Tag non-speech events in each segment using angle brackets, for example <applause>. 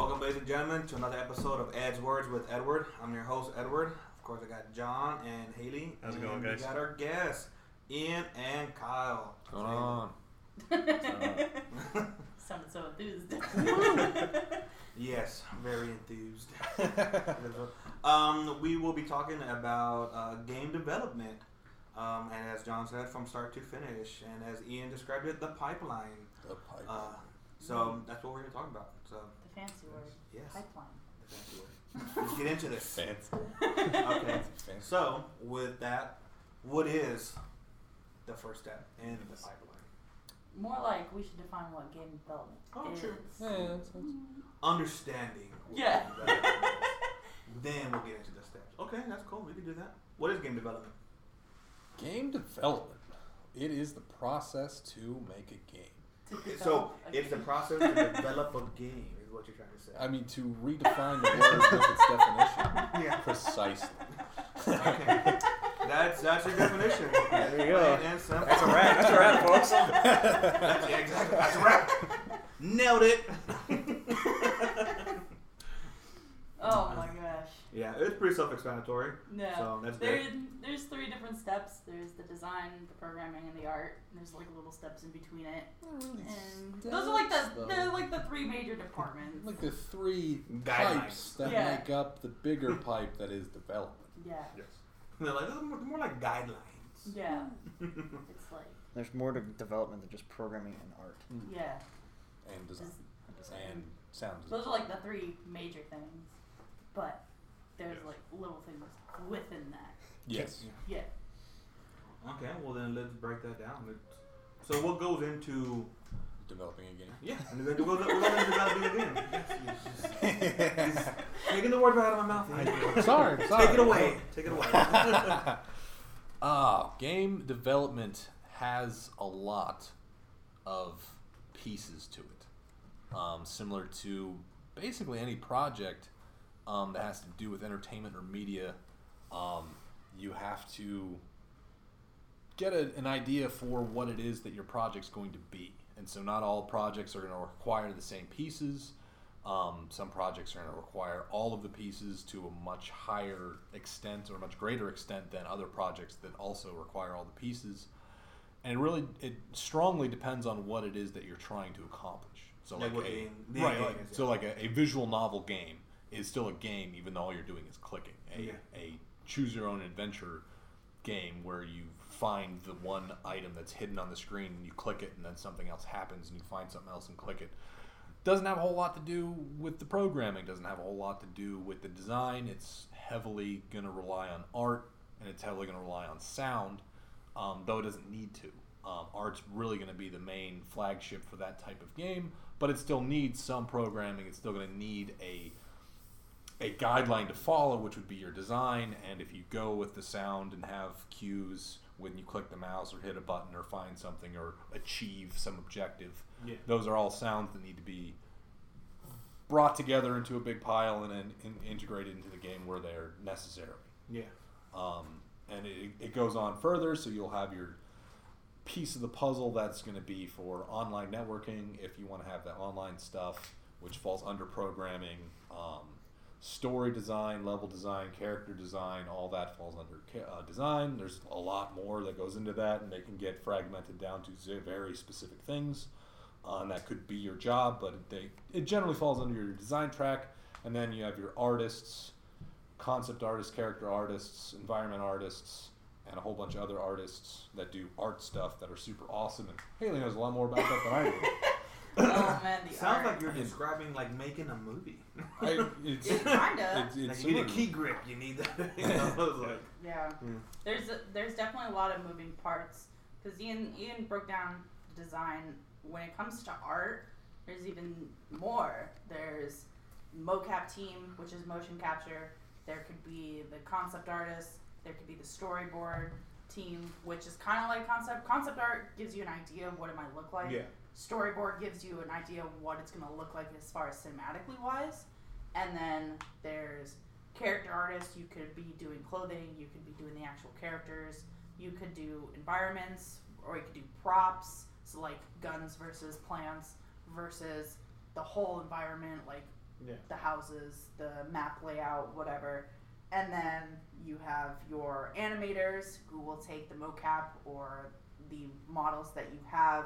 Welcome, ladies and gentlemen, to another episode of Ed's Words with Edward. I'm your host, Edward. Of course, I got John and Haley. How's it and going, guys? We got our guests, Ian and Kyle. What's going on? <laughs> Sounded so enthused. <laughs> Yes, very enthused. <laughs> um, we will be talking about uh, game development, um, and as John said, from start to finish, and as Ian described it, the pipeline. The pipe. Uh, so that's what we're going to talk about. So the fancy word. yes, Pipeline. the fancy word. Let's get into this. Fancy. Okay. Fancy. So, with that, what is the first step in the pipeline? More like we should define what game development Oh, is. sure. Yeah, yeah, that sounds- mm-hmm. Understanding. Yeah. game development is. <laughs> then we'll get into the steps. Okay, that's cool. We can do that. What is game development? Game development. It is the process to make a game. To So, a it's the process to <laughs> develop a game, is what you're trying to say. I mean, to redefine the word with its definition. <laughs> yeah. Precisely. Okay. That's that's your definition. There you go. And. That's a wrap. That's a wrap, folks. That's, <laughs> yeah, exactly. That's a wrap. <laughs> Nailed it. Oh my gosh. Yeah, it's pretty self-explanatory. No. So that's there, good. there's three different steps. There's the design, the programming, and the art. And there's like little steps in between it. And those are like the they're like the three major departments. <laughs> like the three Guidelines. pipes that Yeah. make up the bigger <laughs> pipe that is development. Yeah. Yes. They're like they're more, more like guidelines. Yeah. Hmm. It's like There's more to development than just programming and art. Hmm. yeah. And design. Just- And sound Those are like the three major things. But there's Yes. like little things within that. Yes. Yeah. Okay, well then let's break that down. Let's, so what goes into Developing a game. yeah? And <laughs> then what goes, what into developing a game? <laughs> Yes, yes, yes. Taking the words right out of my mouth. sorry, sorry. Take it away. Take it away. <laughs> Ah, game development has a lot of pieces to it. Um, similar to basically any project um, that has to do with entertainment or media, um, you have to get a, an idea for what it is that your project's going to be. And so, not all projects are going to require the same pieces. Um, some projects are going to require all of the pieces to a much higher extent or a much greater extent than other projects that also require all the pieces. And it really, it strongly depends on what it is that you're trying to accomplish. So, Like like, a, game- right, like- so like a, a visual novel game is still a game, even though all you're doing is clicking. A, Yeah. a choose your own adventure game where you find the one item that's hidden on the screen and you click it and then something else happens and you find something else and click it doesn't have a whole lot to do with the programming doesn't have a whole lot to do with the design it's heavily going to rely on art and it's heavily going to rely on sound um, though it doesn't need to um, art's really going to be the main flagship for that type of game but it still needs some programming it's still going to need a a guideline to follow, which would be your design. And if you go with the sound and have cues when you click the mouse or hit a button or find something or achieve some objective, Yeah. those are all sounds that need to be brought together into a big pile and then in, integrated into the game where they're necessary. yeah. Um, and it, it goes on further, so you'll have your piece of the puzzle that's going to be for online networking if you want to have that online stuff, which falls under programming. Um, story design, level design, character design, all that falls under uh, design. There's a lot more that goes into that, and they can get fragmented down to very specific things. Uh, and that could be your job, but they, it generally falls under your design track. And then you have your artists, concept artists, character artists, environment artists, and a whole bunch of other artists that do art stuff that are super awesome. And Haley knows a lot more about that than I do. <laughs> Oh <coughs> man, the Sounds art. like you're describing like making a movie. <laughs> I, it's, Yeah, kinda. It's, it's like you need a key grip. You need that. <laughs> you know, <laughs> like, Yeah. Yeah. There's a, there's definitely a lot of moving parts because Ian Ian broke down design. When it comes to art, there's even more. There's mocap team, which is motion capture. There could be the concept artist. There could be the storyboard team, which is kind of like concept. Concept art gives you an idea of what it might look like. yeah. Storyboard gives you an idea of what it's going to look like as far as cinematically wise and then there's character artists you could be doing clothing you could be doing the actual characters you could do environments or you could do props so like guns versus plants versus the whole environment like Yeah. the houses, the map layout, whatever. And then you have your animators who will take the mocap or the models that you have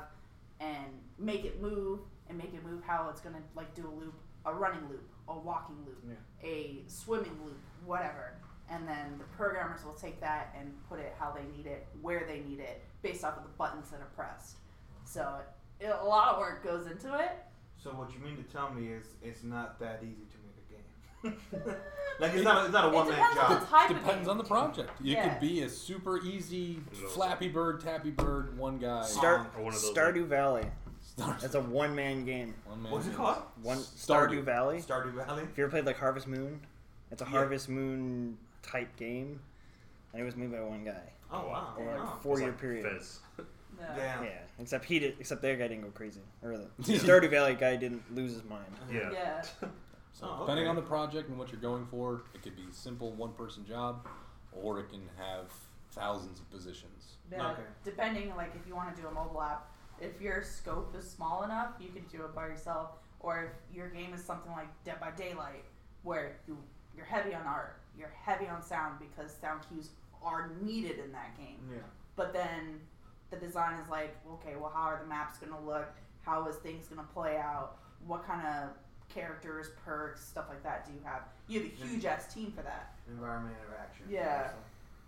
and make it move and make it move how it's gonna like do a loop, a running loop, a walking loop, Yeah. a swimming loop, whatever. And then the programmers will take that and put it how they need it, where they need it, based off of the buttons that are pressed. So it, a lot of work goes into it. So what you mean to tell me is it's not that easy to make a game. Like it's not it's not a It one man depends on job. the type of Depends game. on the project. It Yeah. could be a super easy Flappy Bird, Tappy Bird, one guy. Star Or one of those, Stardew Valley. Star- That's a one man game. one man What's it called? One Stardew. Stardew Valley. Stardew Valley. If you ever played like Harvest Moon, it's a Yeah. Harvest Moon type game, and it was made by one guy. Oh wow. Over like wow. four year like period. Fez. <laughs> Yeah. Damn. Yeah, except he did. Except their guy didn't go crazy, or the <laughs> Stardew Valley guy didn't lose his mind. Yeah. Yeah. <laughs> So Oh, depending okay. on the project and what you're going for, it could be simple one person job, or it can have thousands of positions. Yeah, Okay. Depending, like if you want to do a mobile app, if your scope is small enough, you can do it by yourself. Or if your game is something like Dead by Daylight, where you you're heavy on art, you're heavy on sound because sound cues are needed in that game. Yeah. But then the design is like, okay, well, how are the maps gonna look? How is things gonna play out? What kind of characters, perks, stuff like that do you have? You have a huge ass team for that. Environment interaction. Yeah.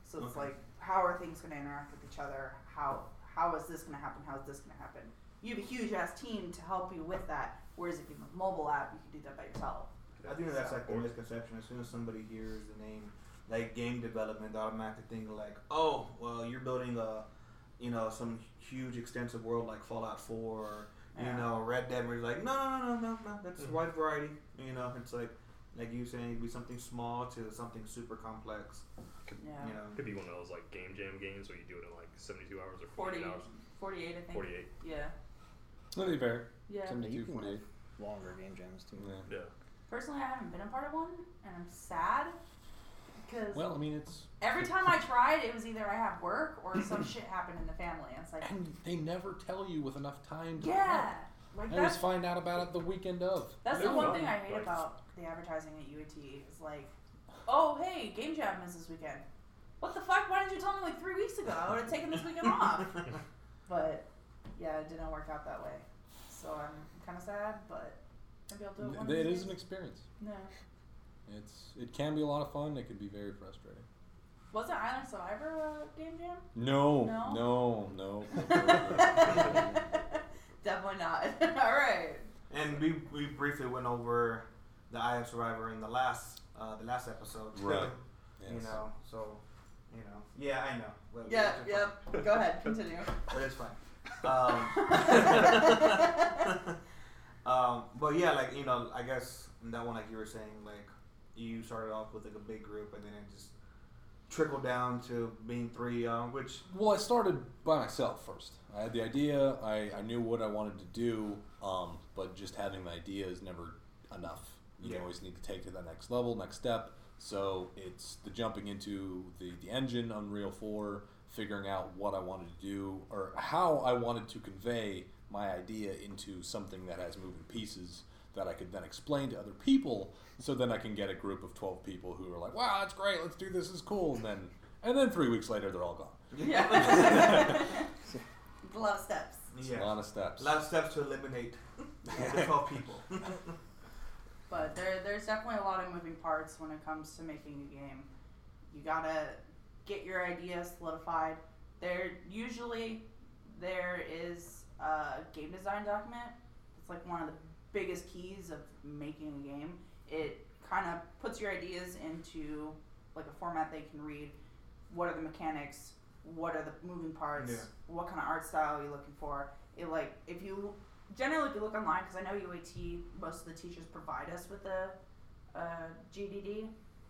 So it's Okay. like, how are things going to interact with each other? How how is this going to happen? How is this going to happen? You have a huge ass team to help you with that. Whereas if you have a mobile app, you can do that by yourself. I think that's like the misconception. As soon as somebody hears the name, like game development, they automatically think like, oh, well, you're building a, you know, some huge extensive world like Fallout Four, or, you Yeah. know, Red Dead. Where you're like, no, no, no, no, no, no. That's Mhm. wide variety. You know, it's like, like you saying, it'd be something small to something super complex. Yeah. You know. Could be one of those like game jam games where you do it in like 72 hours or 40, 48 hours. 48, I think. 48. Yeah. No, they vary. Yeah. 72, You can 48. Longer game jams too. Yeah. Yeah. Personally, I haven't been a part of one, and I'm sad because Well, I mean, it's every time I tried, it was either I have work or some <clears throat> shit happened in the family. And it's like, and they never tell you with enough time. To yeah, like I always that's find out about it the weekend of. That's the one thing I hate about the advertising at UAT is like, oh hey, Game Jam is this weekend. What the fuck? Why didn't you tell me like three weeks ago? I would have taken this weekend off. <laughs> But yeah, it didn't work out that way. So I'm kind of sad, but maybe I'll do it one of It these is an days. experience. No. It's it can be a lot of fun. It can be very frustrating. Wasn't Island Survivor a Game Jam? No, No? no, no. <laughs> <laughs> Definitely not. <laughs> All right. And we, we briefly went over the Island Survivor in the last uh, the last episode. Right. You know, so you know, yeah, I know. Well, Yeah. it's fine. Yep. Go ahead. Continue. but it's fine. Um, um, but yeah, like you know, I guess that one, like you were saying, like you started off with like a big group, and then it just trickled down to being three, um, which Well, I started by myself first. I had the idea. I, I knew what I wanted to do, um, but just having the idea is never enough. You Yeah. always need to take to that next level, next step. So it's the jumping into the, the engine, Unreal 4, figuring out what I wanted to do or how I wanted to convey my idea into something that has moving pieces that I could then explain to other people. So then I can get a group of 12 people who are like, wow, that's great, let's do this, it's cool. And then, and then three weeks later, they're all gone. Yeah. <laughs> a lot of steps. Yeah, a lot of steps. a lot of steps to eliminate the <laughs> twelve people. But there, there's definitely a lot of moving parts when it comes to making a game. You gotta get your idea solidified. There usually there is a game design document. It's like one of the biggest keys of making a game. It kind of puts your ideas into like a format they can read. What are the mechanics? What are the moving parts? Yeah. What kind of art style are you looking for? It like if you generally if you look online because I know UAT most of the teachers provide us with a, a GDD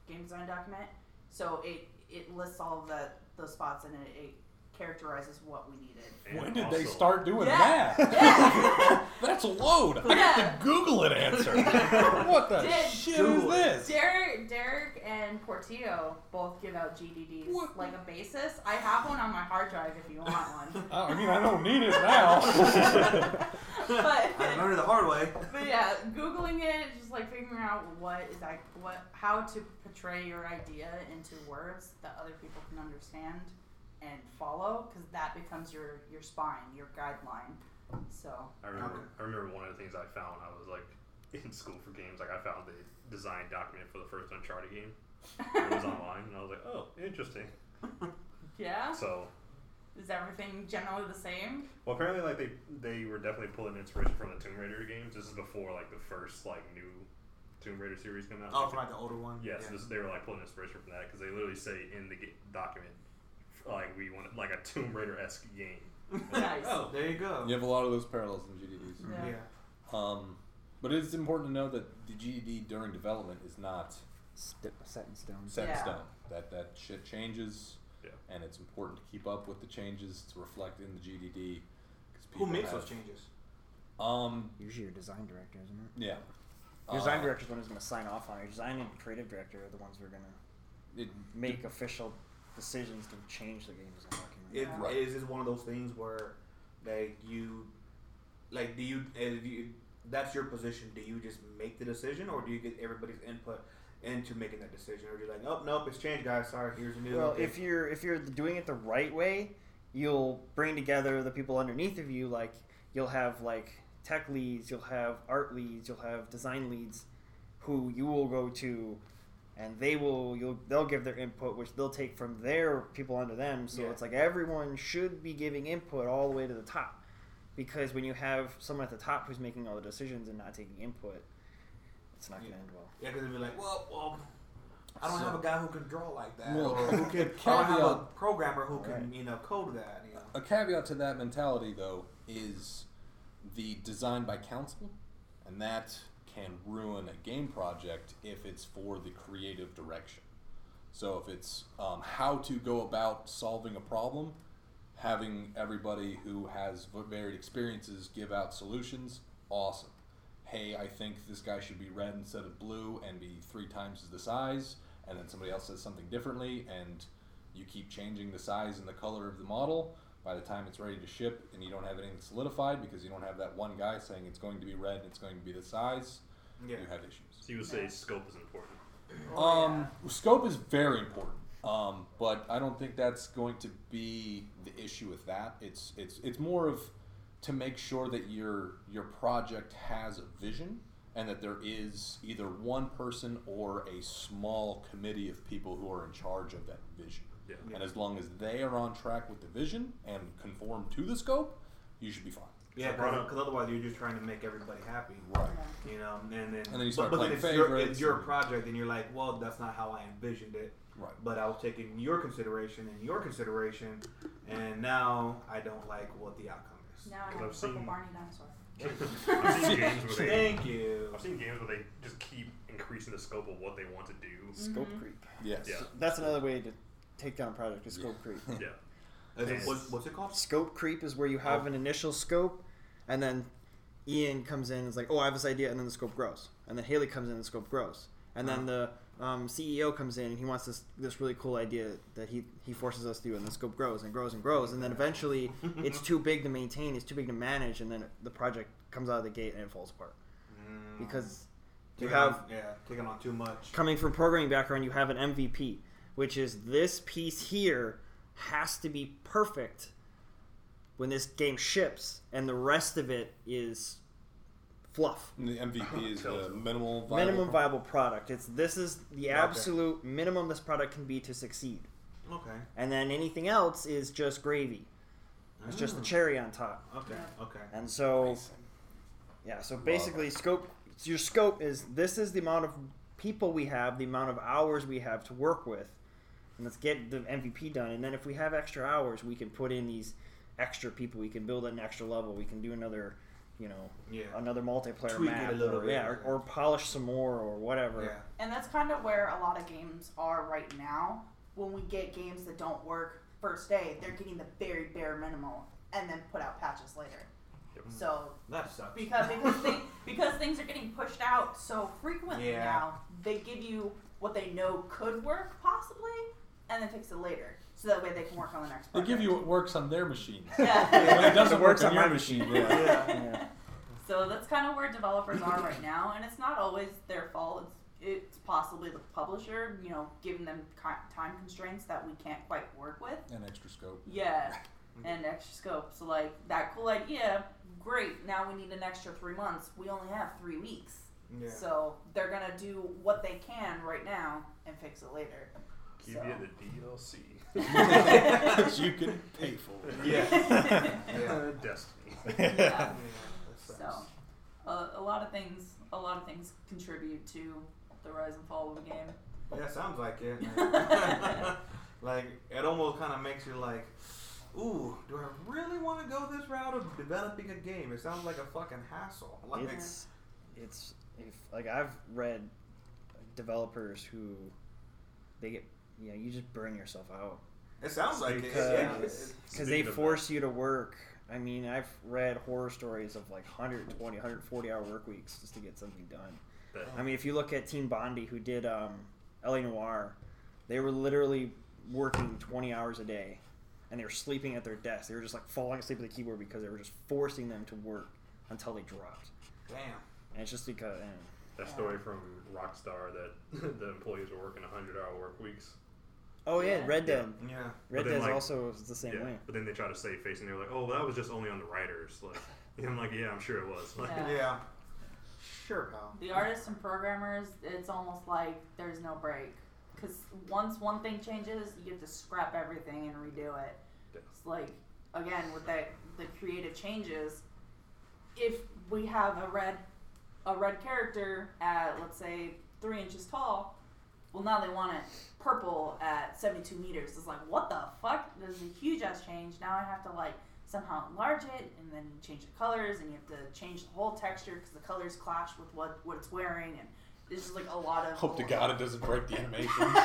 game design document, so it it lists all of the those spots and it, it characterizes what we needed. And when did they also- start doing Yeah. that? <laughs> Yeah. <laughs> That's a load. I Yeah. got the Google it answer. <laughs> what the Did- shit Google is this? Derek, Derek and Portillo both give out GDDs What? like a basis. I have one on my hard drive if you want one. Oh, I mean, I don't need it now. but I don't know. learned it the hard way. But yeah, googling it, just like figuring out what is like what how to portray your idea into words that other people can understand and follow, because that becomes your your spine, your guideline. So I remember. Okay. I remember one of the things I found. I was like in school for games. Like I found the design document for the first Uncharted game. It was online, and I was like, oh, interesting. <laughs> yeah, So, is everything generally the same? well, apparently, like they they were definitely pulling inspiration from the Tomb Raider games. This is before like the first like new Tomb Raider series came out. Oh, from like the older one. Yes, Yeah. this, they were like pulling inspiration from that because they literally say in the ga- document, like we want like a Tomb Raider esque game. Nice. oh, there you go. You have a lot of those parallels in GDDs. Yeah. Yeah. Um, but it's important to know that the GDD during development is not St- set in stone. set in stone. That that shit changes, Yeah. and it's important to keep up with the changes to reflect in the GDD. 'cause Who people makes have- those changes? Um, Usually your design director, isn't it? yeah. Your design Uh, director's the one who's going to sign off on it. Your design and creative director are the ones who are going to It, make official decisions to change the game design document. It, Yeah. Right. Is this one of those things where, like, you, like, do you, eh, if you, that's your position, do you just make the decision or do you get everybody's input into making that decision? Or do you like, oh, nope, it's changed, guys, sorry, here's a new Well, okay. if you're if you're doing it the right way, you'll bring together the people underneath of you. Like you'll have like tech leads, you'll have art leads, you'll have design leads, who you will go to, and they will you'll they'll give their input, which they'll take from their people under them. So Yeah. it's like everyone should be giving input all the way to the top, because when you have someone at the top who's making all the decisions and not taking input, it's not Yeah. going to end well. Yeah, because they'd be like, well, well, I don't So- have a guy who can draw like that, Well, or who can. <laughs> I don't have a programmer who can, Right. you know, code that. You know. a caveat to that mentality, though, is the design by council, and that can ruin a game project if it's for the creative direction. So if it's um, how to go about solving a problem, having everybody who has varied experiences give out solutions, awesome. Hey, I think this guy should be red instead of blue and be three times the size, and then somebody else says something differently, and you keep changing the size and the color of the model. By the time it's ready to ship, and you don't have anything solidified because you don't have that one guy saying it's going to be red and it's going to be the size, Yeah. you have issues. So you would say Yeah. scope is important. Oh, Um, scope is very important. Um, but I don't think that's going to be the issue with that. It's it's it's more of to make sure that your your project has a vision and that there is either one person or a small committee of people who are in charge of that vision. Yeah. Yeah. And as long as they are on track with the vision and conform to the scope, you should be fine. Yeah, So product- because otherwise you're just trying to make everybody happy. Right. You know, and then And then you start but, but playing then it's your, favorites it's your project, and you're like, well, that's not how I envisioned it. Right. But I was taking your consideration and your consideration, and now I don't like what the outcome is. Now I Because have a I've purple seen- Barney dinosaur. <laughs> I've seen <laughs> games where they Thank you. I've seen games where they just keep increasing the scope of what they want to do. Scope Mhm. creep. Yes. Yeah. That's another way to take down a project is scope creep. <laughs> Yeah. Is it- what's, what's it called? Scope creep is where you have an initial scope, and then Ian comes in and is like, "Oh, I have this idea," and then the scope grows, and then Haley comes in and the scope grows, and then the um, CEO comes in and he wants this this really cool idea that he he forces us to do, and the scope grows and grows and grows, and then eventually <laughs> it's too big to maintain, it's too big to manage, and then the project comes out of the gate and it falls apart. Mm. because you Taking have on, yeah, taking on too much. coming from programming background, you have an MVP, which is this piece here has to be perfect when this game ships, and the rest of it is fluff. And the MVP <coughs> is the minimal viable minimum viable product. It's this is the Okay. absolute minimum this product can be to succeed, Okay. and then anything else is just gravy. It's just the Ah. cherry on top. Okay. Okay. And so, Icing. yeah. So Love basically, it. scope. Your scope is this is the amount of people we have, the amount of hours we have to work with, and let's get the MVP done. And then if we have extra hours, we can put in these extra people. We can build an extra level. We can do another, you know, Yeah. another multiplayer Tweak it map, a little or, bit. yeah, or, or polish some more, or whatever. Yeah. And that's kind of where a lot of games are right now. When we get games that don't work first day, they're getting the very bare minimal and then put out patches later. Yep. So That sucks. because because, thing, because things are getting pushed out so frequently Yeah. now, they give you what they know could work possibly, and then fix it later, so that way they can work on the next. They give you what works on their machine. <laughs> Yeah. when it doesn't It work on on your my machine, machine, yeah. Yeah. <laughs> So that's kind of where developers are right now, and it's not always their fault. It's it's possibly the publisher, you know, giving them time constraints that we can't quite work with. An extra scope. Yeah, <laughs> and extra scope. So like that cool idea, great. Now we need an extra three months. We only have three weeks. Yeah. So they're gonna do what they can right now and fix it later. Give So. you the DLC. <laughs> you can pay for. <laughs> Yeah. yeah. Destiny. yeah. Yeah, So uh, a lot of things, a lot of things contribute to the rise and fall of a game. Yeah, sounds like it. Like, <laughs> like, it almost kind of makes you like, ooh, do I really want to go this route of developing a game? It sounds like a fucking hassle. Like, It's it's if like I've read developers who they get you know you just burn yourself out it sounds like it. because Yeah, because they Speaking of force you to work. I mean, I've read horror stories of like 120, 140 hour work weeks just to get something done. That- I mean, if you look at Team Bondi, who did um, LA Noire, they were literally working 20 hours a day, and they were sleeping at their desk. They were just like falling asleep at the keyboard because they were just forcing them to work until they dropped. damn. And it's just because. And, That story from Rockstar that <laughs> the employees were working 100 hour work weeks. Oh yeah, Yeah. Red Dead. Yeah. Red then, Dead like- also is the same yeah. way. But then they try to save face and they were like, oh, well, that was just only on the writers. Like, <laughs> I'm like, yeah, I'm sure it was. Like, Yeah. Yeah. Sure, pal. The artists and programmers, it's almost like there's no break. Because once one thing changes, you have to scrap everything and redo it. Yeah. It's like, again, with that, the creative changes, if we have a red, a red character at, let's say, three inches tall, well, now they want it purple at 72 meters. It's like, what the fuck? There's a huge ass change. Now I have to, like, somehow enlarge it and then change the colors and you have to change the whole texture because the colors clash with what, what it's wearing and there's just like a lot of Hope to a <laughs> God it doesn't break the animation. Like, <laughs> <laughs>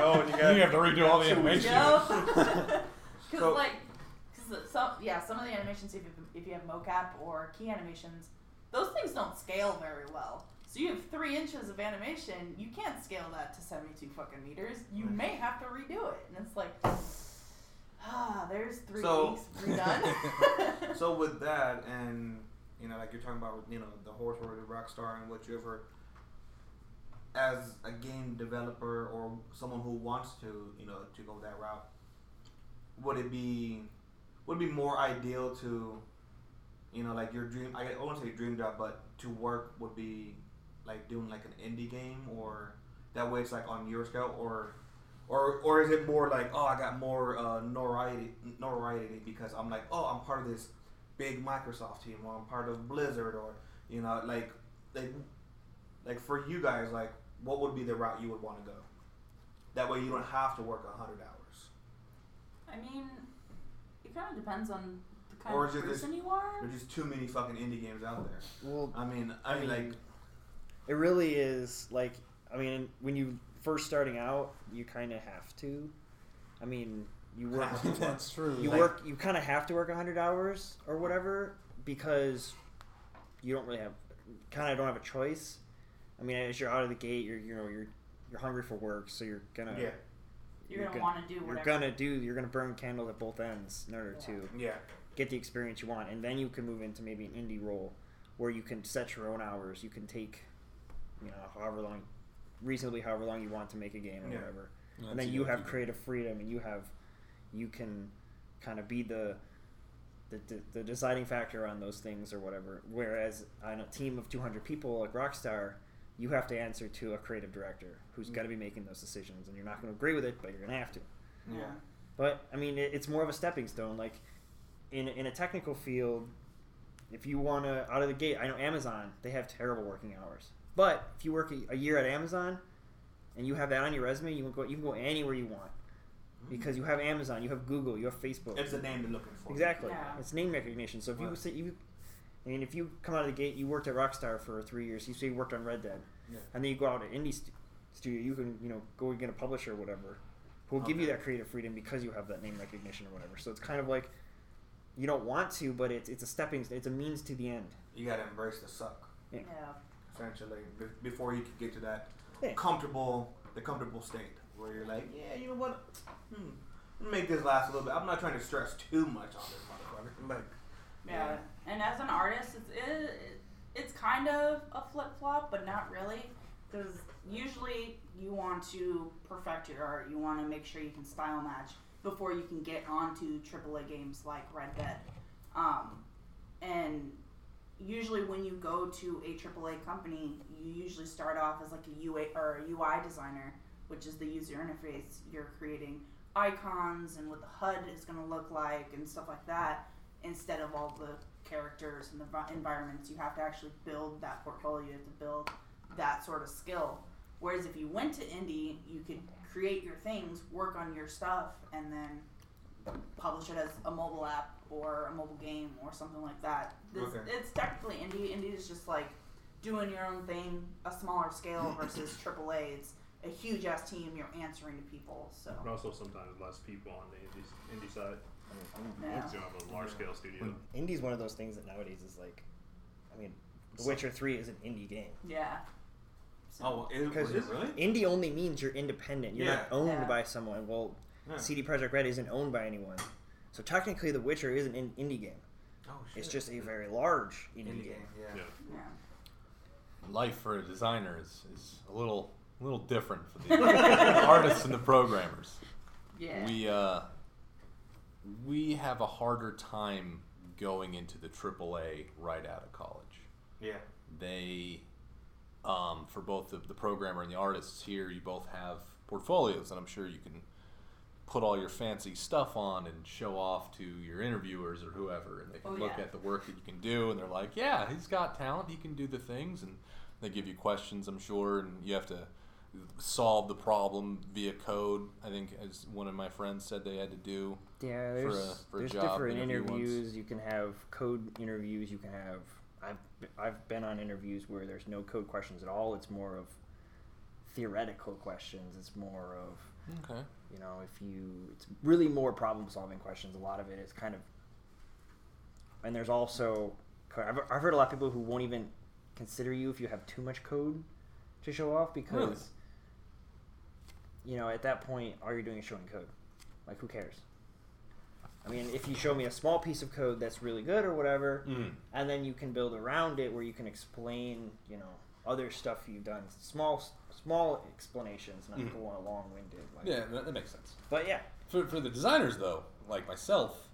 oh, and you got you have to redo all the animation. Because So- like, because some yeah, some of the animations if you, if you have mocap or key animations, those things don't scale very well. So you have three inches of animation, you can't scale that to seventy-two fucking meters. You may have to redo it, and it's like, ah, there's three So- weeks redone. <laughs> <laughs> So with that, and you know, like you're talking about, you know, the horse or the Rockstar and whatever. as a game developer or someone who wants to, you know, to go that route, would it be, would it be more ideal to, you know, like your dream? I won't say dream job, but to work would be like doing like an indie game, or that way it's like on your scale, or. Or, or is it more like oh I got more uh, notoriety notoriety because I'm like oh I'm part of this big Microsoft team or I'm part of Blizzard or you know like like like for you guys like what would be the route you would want to go that way you don't have to work a hundred hours I mean, it kind of depends on the kind Or of is it just- person you are. there's just too many fucking indie games out there Well, I mean I mean like it really is like I mean when you first starting out, you kind of have to. I mean, you work. <laughs> That's true. you Like- work you kind of have to work 100 hours or whatever because you don't really have kind of don't have a choice i mean as you're out of the gate you're you know you're you're hungry for work so you're gonna yeah You're, you're gonna gonna- want to do you're gonna do you're gonna burn candles at both ends in order Yeah. to yeah get the experience you want and then you can move into maybe an indie role where you can set your own hours you can take you know however long reasonably however long you want to make a game or Yeah. whatever. That's and then you have creative freedom and you have you can kind of be the the, the the deciding factor on those things or whatever. Whereas on a team of 200 people like rockstar you have to answer to a creative director who's mm. got to be making those decisions and you're not going to agree with it but you're going to have to. Yeah. Yeah. but i mean it, it's more of a stepping stone. Like in, in a technical field if you want to out of the gate i know amazon they have terrible working hours but if you work a, a year at amazon and you have that on your resume you can go you can go anywhere you want mm-hmm. because you have amazon you have google you have facebook it's the name they're looking for exactly Yeah. it's name recognition so if you say you I mean, if you come out of the gate, you worked at Rockstar for three years. You say you worked on Red Dead, Yeah. and then you go out to indie stu- studio. You can, you know, go and get a publisher or whatever, who will give you that creative freedom because you have that name recognition or whatever. So it's kind of like you don't want to, but it's it's a stepping, it's a means to the end. you gotta embrace the suck Yeah. Yeah. Essentially be- before you can get to that Yeah. comfortable the comfortable state where you're like yeah you know what hmm, make this last a little bit I'm not trying to stress too much on this motherfucker <laughs> like Yeah. And as an artist, it's it, it's kind of a flip flop, but not really, because usually you want to perfect your art. You want to make sure you can style match before you can get onto AAA games like Red Dead. Um, and usually when you go to a AAA company, you usually start off as like a UA or a UI designer, which is the user interface. You're creating icons and what the HUD is going to look like and stuff like that, instead of all the characters and the environments. You have to actually build that portfolio. You have to build that sort of skill. Whereas if you went to indie, you could create your things, work on your stuff, and then publish it as a mobile app or a mobile game or something like that. This, Okay. It's technically indie. Indie is just like doing your own thing, a smaller scale <clears throat> versus AAA. It's a huge ass team. You're answering to people. So But also sometimes less people on the indie, indie side. yeah. Because you don't have a large scale studio. Indie's one of those things that nowadays is like, I mean, The So- Witcher Three is an indie game. Yeah. So, Oh, is, Because was really? Indie only means you're independent. You're not owned Yeah. by someone. Well, Yeah. CD Projekt Red isn't owned by anyone. So technically, The Witcher isn't an in- indie game. Oh shit. It's just a very large indie, indie game. game. Yeah. Yeah. yeah. Life for a designer is, is a little a little different for the <laughs> artists and the programmers. Yeah. We uh, we have a harder time going into the AAA right out of college. Yeah. They, um, for both the, the programmer and the artists here, you both have portfolios, and I'm sure you can put all your fancy stuff on and show off to your interviewers or whoever, and they can Oh, look yeah. at the work that you can do, and they're like, "Yeah, he's got talent. He can do the things," and they give you questions, I'm sure, and you have to solve the problem via code. I think, as one of my friends said, they had to do. Yeah, For a- there's for a there's job different interview once. interviews. You can have code interviews. You can have. I've I've been on interviews where there's no code questions at all. It's more of theoretical questions. It's more of Okay. you know if you. It's really more problem solving questions. A lot of it is kind of. And there's also, I've, I've heard a lot of people who won't even consider you if you have too much code to show off because. Really? You know, at that point, all you're doing is showing code. Like, who cares? I mean, if you show me a small piece of code that's really good or whatever, Mm. and then you can build around it where you can explain, you know, other stuff you've done, small, small explanations, not Mhm. going long winded. Like, Yeah, that, that makes sense. But yeah, For, for the designers, though, like myself,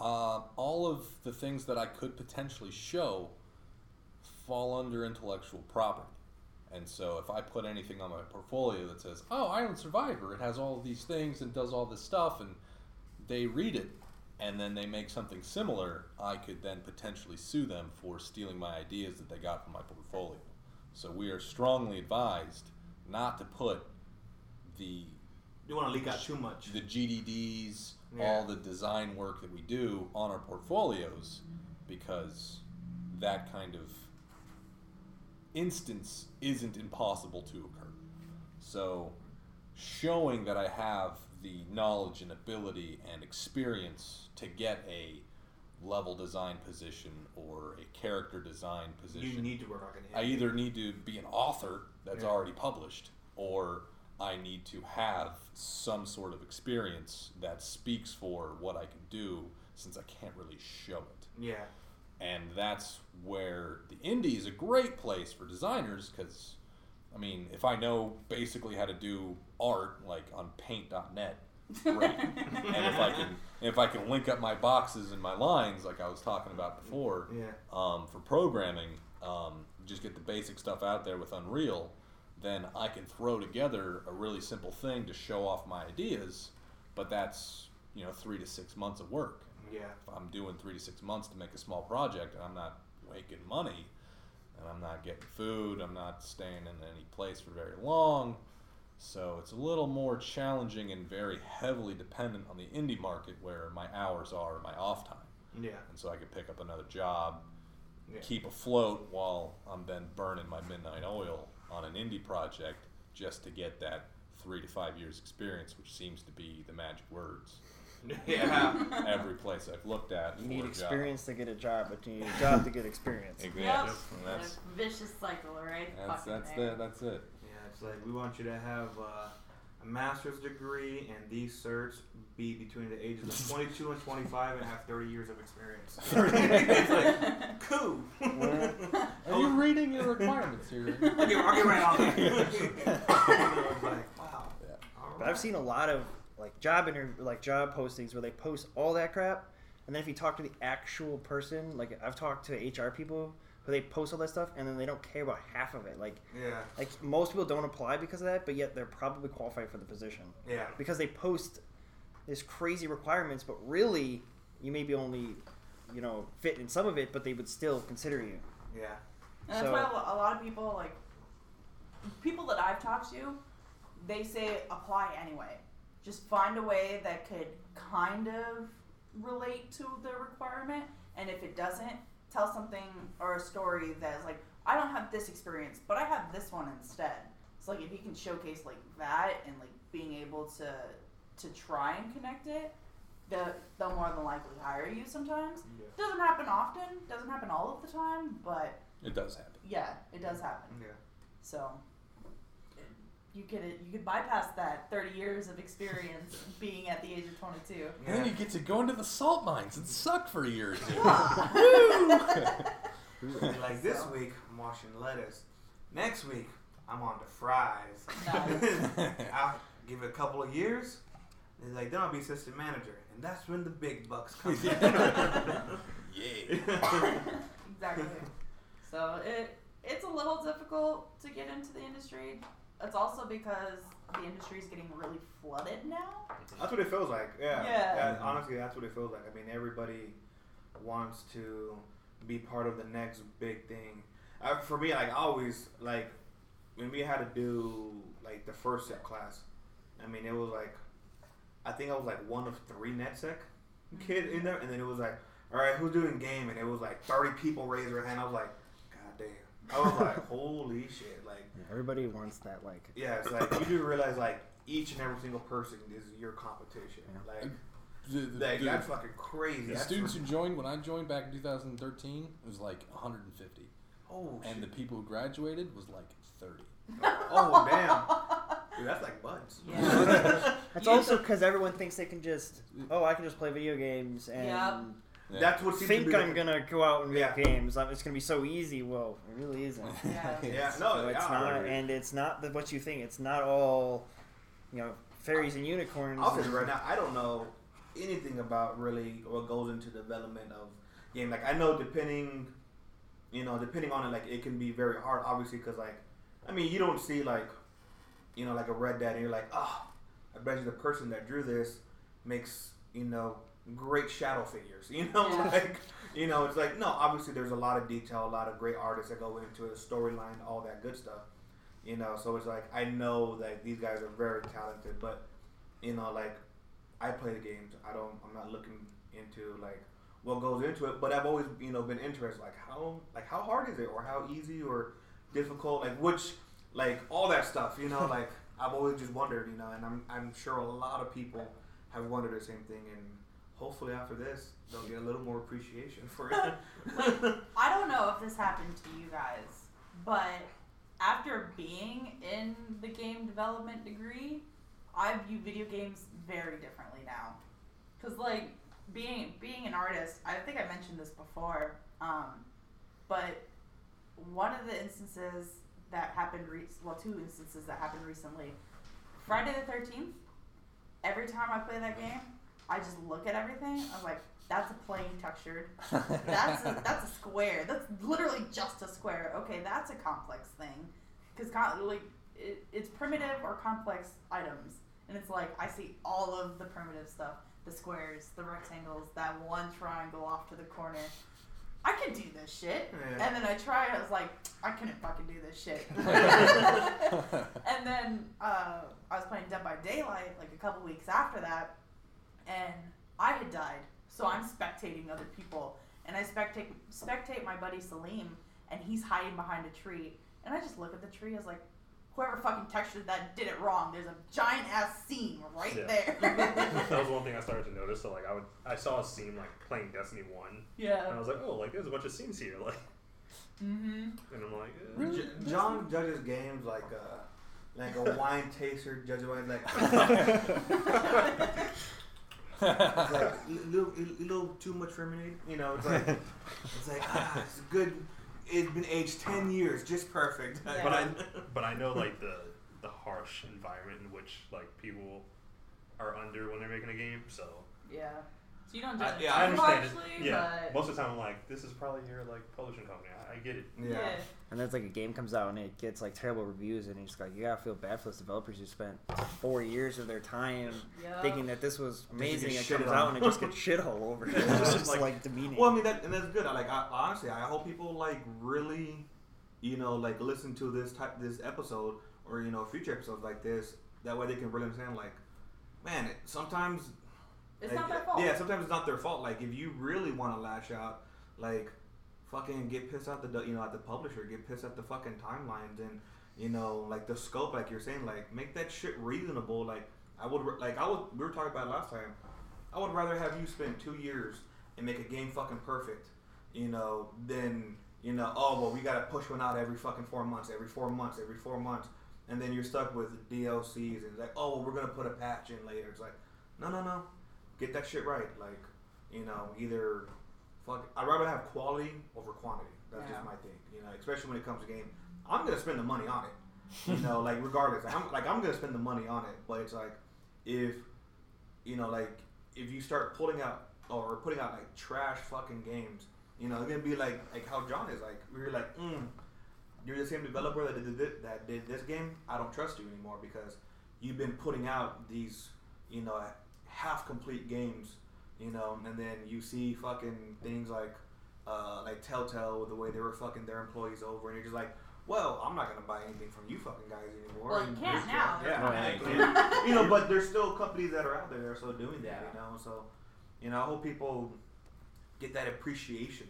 uh, all of the things that I could potentially show fall under intellectual property. And so if I put anything on my portfolio that says, oh, Island Survivor, it has all of these things and does all this stuff, and they read it, and then they make something similar, I could then potentially sue them for stealing my ideas that they got from my portfolio. So we are strongly advised not to put the You want to leak out too much. the GDDs, Yeah. all the design work that we do on our portfolios, because that kind of instance isn't impossible to occur. So, showing that I have the knowledge and ability and experience to get a level design position or a character design position You need to work on it. I either need to be an author that's Yeah. already published, or I need to have some sort of experience that speaks for what I can do, since I can't really show it. Yeah. And that's where the indie is a great place for designers, because, I mean, if I know basically how to do art, like on Paint.net, great. <laughs> and if I can, if I can link up my boxes and my lines, like I was talking about before, Yeah. um, for programming, um, just get the basic stuff out there with Unreal, then I can throw together a really simple thing to show off my ideas. But that's you know three to six months of work. Yeah. If I'm doing three to six months to make a small project, and I'm not making money, and I'm not getting food, I'm not staying in any place for very long. So it's a little more challenging and very heavily dependent on the indie market where my hours are, my off time Yeah. and so I could pick up another job, Yeah. keep afloat while I'm then burning my midnight oil on an indie project just to get that three to five years experience, which seems to be the magic words. <laughs> Yeah. Every place I've looked at, you need a job. experience to get a job, but you need a job to get experience. Exactly. Yep. That's A vicious cycle, right? that's Fucking that's the, that's it. Yeah, it's like we want you to have. Uh, a master's degree and these certs be between the ages of 22 and 25 and have 30 years of experience. <laughs> it's like, cool. <laughs> Are you reading your requirements here? <laughs> I'll get, I'll get right on that. You know, it's like, wow. Yeah. All But I've seen a lot of like job interview, like job postings where they post all that crap, and then if you talk to the actual person, like I've talked to HR people who they post all that stuff, and then they don't care about half of it. Like Yeah, like most people don't apply because of that, but yet they're probably qualified for the position yeah. because they post this crazy requirements, but really you maybe only you know fit in some of it, but they would still consider you. Yeah. And that's why a lot of people, like, people that I've talked to, they say apply anyway. Just find a way that could kind of relate to the requirement, and if it doesn't, tell something or a story that's like, I don't have this experience, but I have this one instead. So like, if you can showcase like that and like being able to to try and connect it, the they'll more than likely hire you. Sometimes Yeah. doesn't happen often, doesn't happen all of the time, but It does happen. yeah, it does happen. Yeah. So it- you could you could bypass that 30 years of experience <laughs> being at the age of 22. And then you get to go into the salt mines and suck for a year or two. <laughs> <laughs> Like this week, I'm washing lettuce. Next week, I'm on to fries. Nice. I'll give it a couple of years. And like then I'll be assistant manager, and that's when the big bucks come. in. yeah. exactly. So it it's a little difficult to get into the industry. It's also because the industry is getting really flooded now. That's what it feels like. Yeah. Yeah. honestly, that's what it feels like. I mean, everybody wants to be part of the next big thing. Uh, for me, like I always like when we had to do like the first set class. I mean, it was like I think I was like one of three NetSec kid in there, and then it was like, all right, who's doing game? And it was like thirty people raised their hand. I was like. I was like, holy shit, like. Everybody wants that like Yeah, it's like you do realize like each and every single person is your competition. Yeah. Like, The, the- like the- that's fucking crazy. the That's students for- who joined when I joined back in 2013 it was like 150, oh and the people who graduated was like 30. <laughs> oh damn, dude, that's like buds. Yeah. <laughs> That's also because everyone thinks they can just, <laughs> oh, I can just play video games and Yep. Yeah. That's what seems to think be I'm gonna go out and make Yeah. games. It's gonna be so easy. Well, it really isn't. <laughs> Yeah. <laughs> Yeah, So no, it's yeah, not, and it's not the, what you think. It's not all, you know, fairies and unicorns. I'll tell and- you right now, I don't know anything about really what goes into development of game. Like I know depending, you know, depending on it, like it can be very hard, obviously, because like, I mean, you don't see like, you know, like a Red Dead, and you're like, oh, I bet you the person that drew this makes, you know, great shadow figures. <laughs> You know, Yeah. like, you know, it's like no, obviously there's a lot of detail, a lot of great artists that go into the storyline, all that good stuff. You know, so it's like I know that these guys are very talented, but you know, like I play the games. I don't. I'm not looking into like what goes into it, but I've always you know been interested. Like how like how hard is it, or how easy or difficult, like which like all that stuff. You know, <laughs> like I've always just wondered. You know, and I'm I'm sure a lot of people have wondered the same thing, and hopefully after this they'll get a little more appreciation for it. <laughs> I don't know if this happened to you guys, but after being in the game development degree, I view video games very differently now. Cause like being being an artist, I think I mentioned this before, um, but one of the instances that happened, re- well, two instances that happened recently. Friday the Thirteenth. Every time I play that game, I just look at everything. I'm like, that's a plain textured <laughs> that's a, that's a square. That's literally just a square. Okay, that's a complex thing, because like it, it's primitive or complex items, and it's like I see all of the primitive stuff: the squares, the rectangles, that one triangle off to the corner. I can do this shit, Yeah. and then I tried. I was like, I couldn't fucking do this shit. <laughs> <laughs> and then uh, I was playing Dead by Daylight like a couple weeks after that, and I had died. So I'm spectating other people, and I spectate spectate my buddy Salim, and he's hiding behind a tree. And I just look at the tree. I was like, whoever fucking textured that did it wrong. There's a giant ass seam right Yeah. there. <laughs> <laughs> that was one thing I started to notice. So like I would, I saw a scene like playing Destiny One, Yeah. and yeah. I was like, oh, like there's a bunch of scenes here, <laughs> like, Mm-hmm. and I'm like, eh. J- John judges games like uh, like a wine taster, judging by like. It's like a little, a little too much fermented. You know, it's like it's like ah, it's good. It's been aged ten years, just perfect. Yeah. But I, <laughs> but I know like the the harsh environment in which like people are under when they're making a game. So Yeah. So you don't I- yeah, I too understand it. yeah, but most of the time I'm like, this is probably your like publishing company. I, I get it. yeah. And then it's like a game comes out and it gets like terrible reviews, and you just like you gotta feel bad for those developers who spent four years of their time Yeah. thinking that this was amazing get and shit comes out and it just gets shit all <laughs> over. it. It's just Like- like, demeaning. Well, I mean that, and that's good. I like, I, honestly, I hope people like really, you know, like listen to this type, this episode, or you know, future episodes like this. That way, they can really understand. Like, man, it, sometimes it's like, not their fault. Yeah, sometimes it's not their fault. Like, if you really want to lash out, like, fucking get pissed at the, you know, at the publisher, get pissed at the fucking timelines, and you know, like the scope, like you're saying, like make that shit reasonable. Like, I would, like, I would. We were talking about it last time. I would rather have you spend two years and make a game fucking perfect, you know, than you know, oh well, we gotta push one out every fucking four months, every four months, every four months, and then you're stuck with DLCs and like, oh, well, we're gonna put a patch in later. It's like, no, no, no, get that shit right. Like, you know, either fuck. I'd rather have quality over quantity. That's Yeah. just my thing. You know, especially when it comes to game, I'm gonna spend the money on it. You know, like regardless, I'm like I'm gonna spend the money on it. But it's like, if you know, like if you start pulling out or putting out like trash fucking games, you know, it's gonna be like like how John is like. We're like, mm, you're the same developer that did thi- that did this game. I don't trust you anymore because you've been putting out these, you know, half complete games, you know, and then you see fucking things like, uh, like Telltale with the way they were fucking their employees over, and you're just like. Well, I'm not gonna buy anything from you fucking guys anymore. Well, you And can't you're- now. Yeah, yeah, you can't. you know, but there's still companies that are out there that are still doing that. Yeah. You know, so you know, I hope people get that appreciation,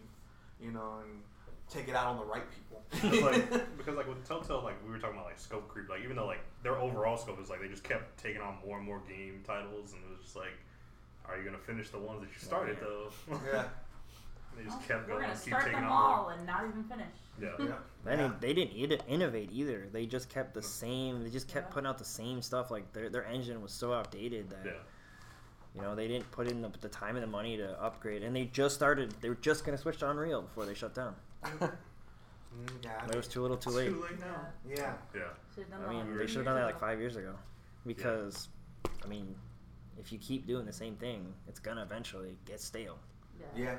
you know, and take it out on the right people. <laughs> Because like, <laughs> because like with Telltale, like we were talking about like scope creep. Like even though like their overall scope is like they just kept taking on more and more game titles, and it was just like, are you gonna finish the ones that you started though? yeah, <laughs> they just Well, kept We're going, gonna keep start taking them on more. all and not even finish. Yeah. yeah. I mean, they didn't innovate either. They just kept the same. They just kept Yeah. putting out the same stuff. Like their their engine was so outdated that Yeah. you know they didn't put in the, the time and the money to upgrade. And they just started. They were just gonna switch to Unreal before they shut down. <laughs> Mm, yeah. It was too little, too late. Too late now. Yeah. Yeah. I mean, they should have done that like five years ago, because I mean, if you keep doing the same thing, it's gonna eventually get stale. Yeah. Yeah.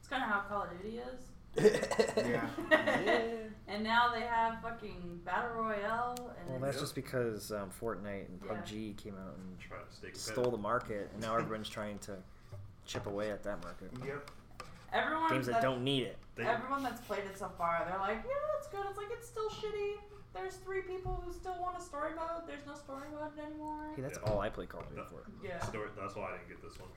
It's kind of how Call of Duty is. <laughs> Yeah. <laughs> and now they have fucking battle royale and Well, it's- that's just because um, Fortnite and Yeah. PUBG came out and to stole the market, and now everyone's trying to chip away at that market. Yep. everyone Games that that- don't need it. They, everyone that's played it so far, they're like, yeah, it's good. It's like it's still shitty. There's three people who still want a story mode. There's no story mode anymore. Hey, that's Yeah. all I play Call of Duty for. Yeah. Story, that's why I didn't get this one.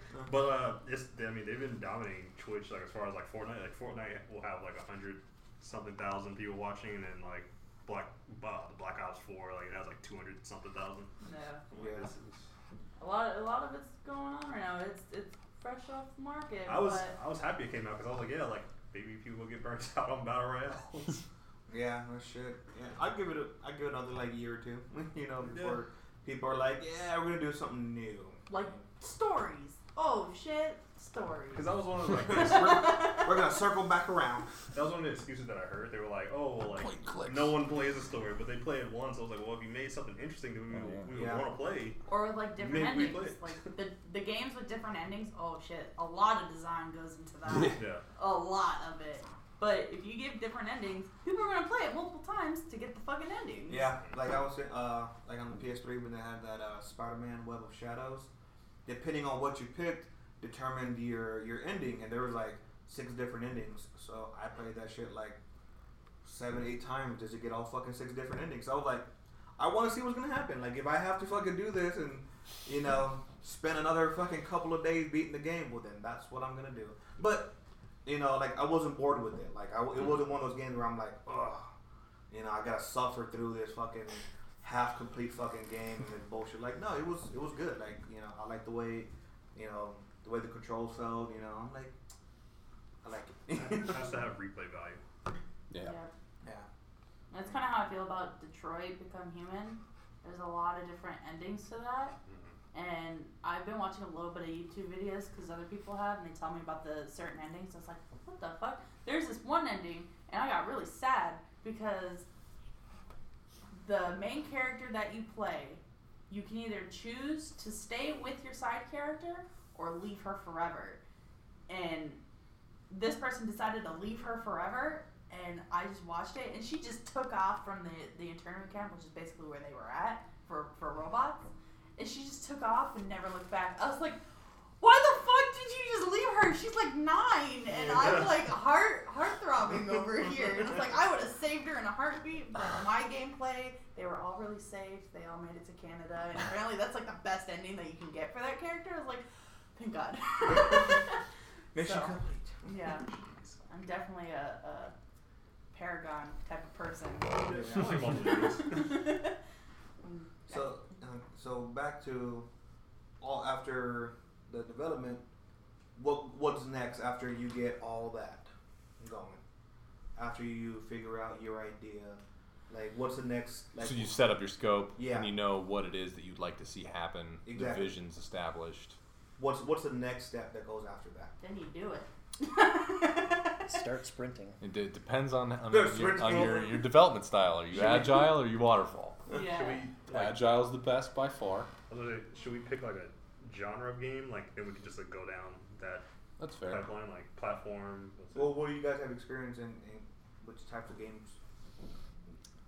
<laughs> <laughs> but uh, it's I mean they've been dominating Twitch like as far as like Fortnite. Like Fortnite will have like a hundred something thousand people watching, and then like Black uh, Black Ops Four like it has like two hundred something thousand. Yeah. Like, Yeah. is- A lot, a lot of it's going on right now. It's it's fresh off the market. I was but I was happy it came out because I was like yeah like maybe people will get burnt <laughs> out on battle royales. <laughs> Yeah. No shit. Yeah. I'd give it a. I'd give it another like year or two. <laughs> you know, Yeah. before people are like, yeah, we're gonna do something new. like stories. Oh shit, stories. Because that was one of the, <laughs> like We're gonna circle back around. that was one of the excuses that I heard. They were like oh well, like no one plays a story, but they play it once. I was like well if you made something interesting that we, Oh, yeah. we would Yeah. want to play. or with like different Maybe endings. Like the the games with different endings. Oh shit, a lot of design goes into that. Yeah. a lot of it. But if you give different endings, people are gonna play it multiple times to get the fucking ending. Yeah, like I was saying, uh, like on the PS3 when they had that uh, Spider-Man Web of Shadows, depending on what you picked, determined your your ending, and there was like six different endings. So I played that shit like seven, eight times just to get all fucking six different endings. So I was like, I want to see what's gonna happen. Like if I have to fucking do this and you know spend another fucking couple of days beating the game, well then that's what I'm gonna do. But you know, like I wasn't bored with it. Like I, it mm-hmm. wasn't one of those games where I'm like, ugh, you know, I gotta suffer through this fucking half complete fucking game and bullshit. Like no, it was it was good. Like you know, I like the way you know the way the controls felt. You know, I'm like, I like it. It <laughs> has to have replay value. Yeah. yeah. That's kind of how I feel about Detroit Become Human. There's a lot of different endings to that. Mm-hmm. And I've been watching a little bit of YouTube videos because other people have, and they tell me about the certain endings. I was like, what the fuck? There's this one ending, and I got really sad because the main character that you play, you can either choose to stay with your side character or leave her forever. And this person decided to leave her forever, and I just watched it, and she just took off from the, the internment camp, which is basically where they were at for, for robots and she just took off and never looked back. I was like, why the fuck did you just leave her? She's like nine, and I'm like heart heart throbbing over here. And it's like I would have saved her in a heartbeat. But my gameplay, they were all really safe. They all made it to Canada, and apparently that's like the best ending that you can get for that character. I was like, thank God. <laughs> Mission So, complete. yeah, <laughs> I'm definitely a, a paragon type of person. I like multi So, um, so back to all after the development. What what's next after you get all that going? After you figure out your idea, like what's the next? Like, so you set up your scope Yeah. and you know what it is that you'd like to see happen. Exactly. The vision's established. What's what's the next step that goes after that? then you do it. <laughs> Start sprinting. It d- depends on, on, There's your, on your, your development style. Are you Should we- agile or are you waterfall? Yeah. Should we like, Agile's the best by far. I was gonna say, should we pick like a genre of game? Like then we could just like go down that That's fair. pipeline, like platform. Well, what do you guys have experience in, in which types of games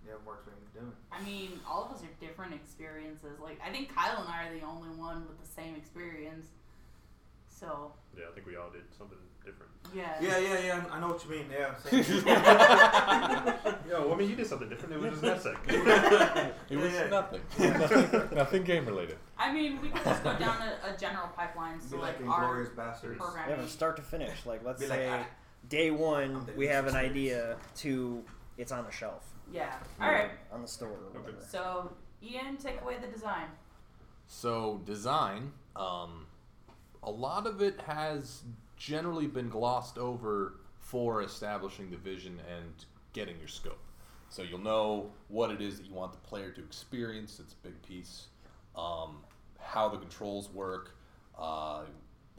you have more experience doing? I mean, all of us are different experiences. Like, I think Kyle and I are the only one with the same experience. So, yeah, I think we all did something different. yeah. Yeah, yeah, yeah. I know what you mean. Yeah. same. <laughs> Yeah, well, I mean, you did something different. It was just NetSec. <laughs> It was Yeah, yeah. nothing. nothing. <laughs> Nothing game related. I mean, we could just go down a, a general pipeline. So, like like, our Inglorious Bastards. Yeah, programming. from start to finish. Like let's Be like, say ah, day one we have an idea to it's on the shelf. Yeah. All right. On the store or Okay. whatever. So, Ian, take away the design. So design, um, a lot of it has generally been glossed over for establishing the vision and getting your scope. So you'll know what it is that you want the player to experience. It's a big piece. Um, how the controls work, uh,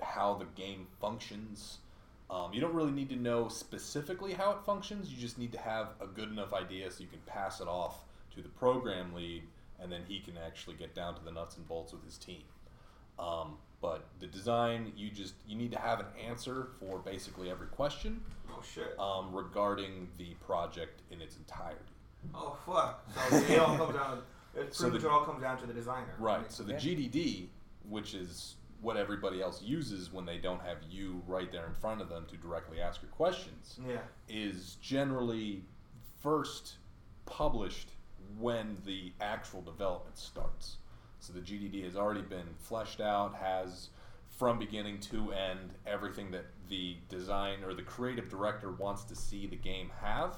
how the game functions. Um, you don't really need to know specifically how it functions. You just need to have a good enough idea so you can pass it off to the program lead, and then he can actually get down to the nuts and bolts with his team. Um, but the design, you just you need to have an answer for basically every question Oh shit. um, regarding the project in its entirety. Oh fuck. So it all comes down. It <laughs> So pretty much the- all comes down to the designer. Right. So the Yeah. GDD, which is what everybody else uses when they don't have you right there in front of them to directly ask your questions, Yeah. is generally first published when the actual development starts. So the GDD has already been fleshed out, has from beginning to end everything that the design or the creative director wants to see the game have.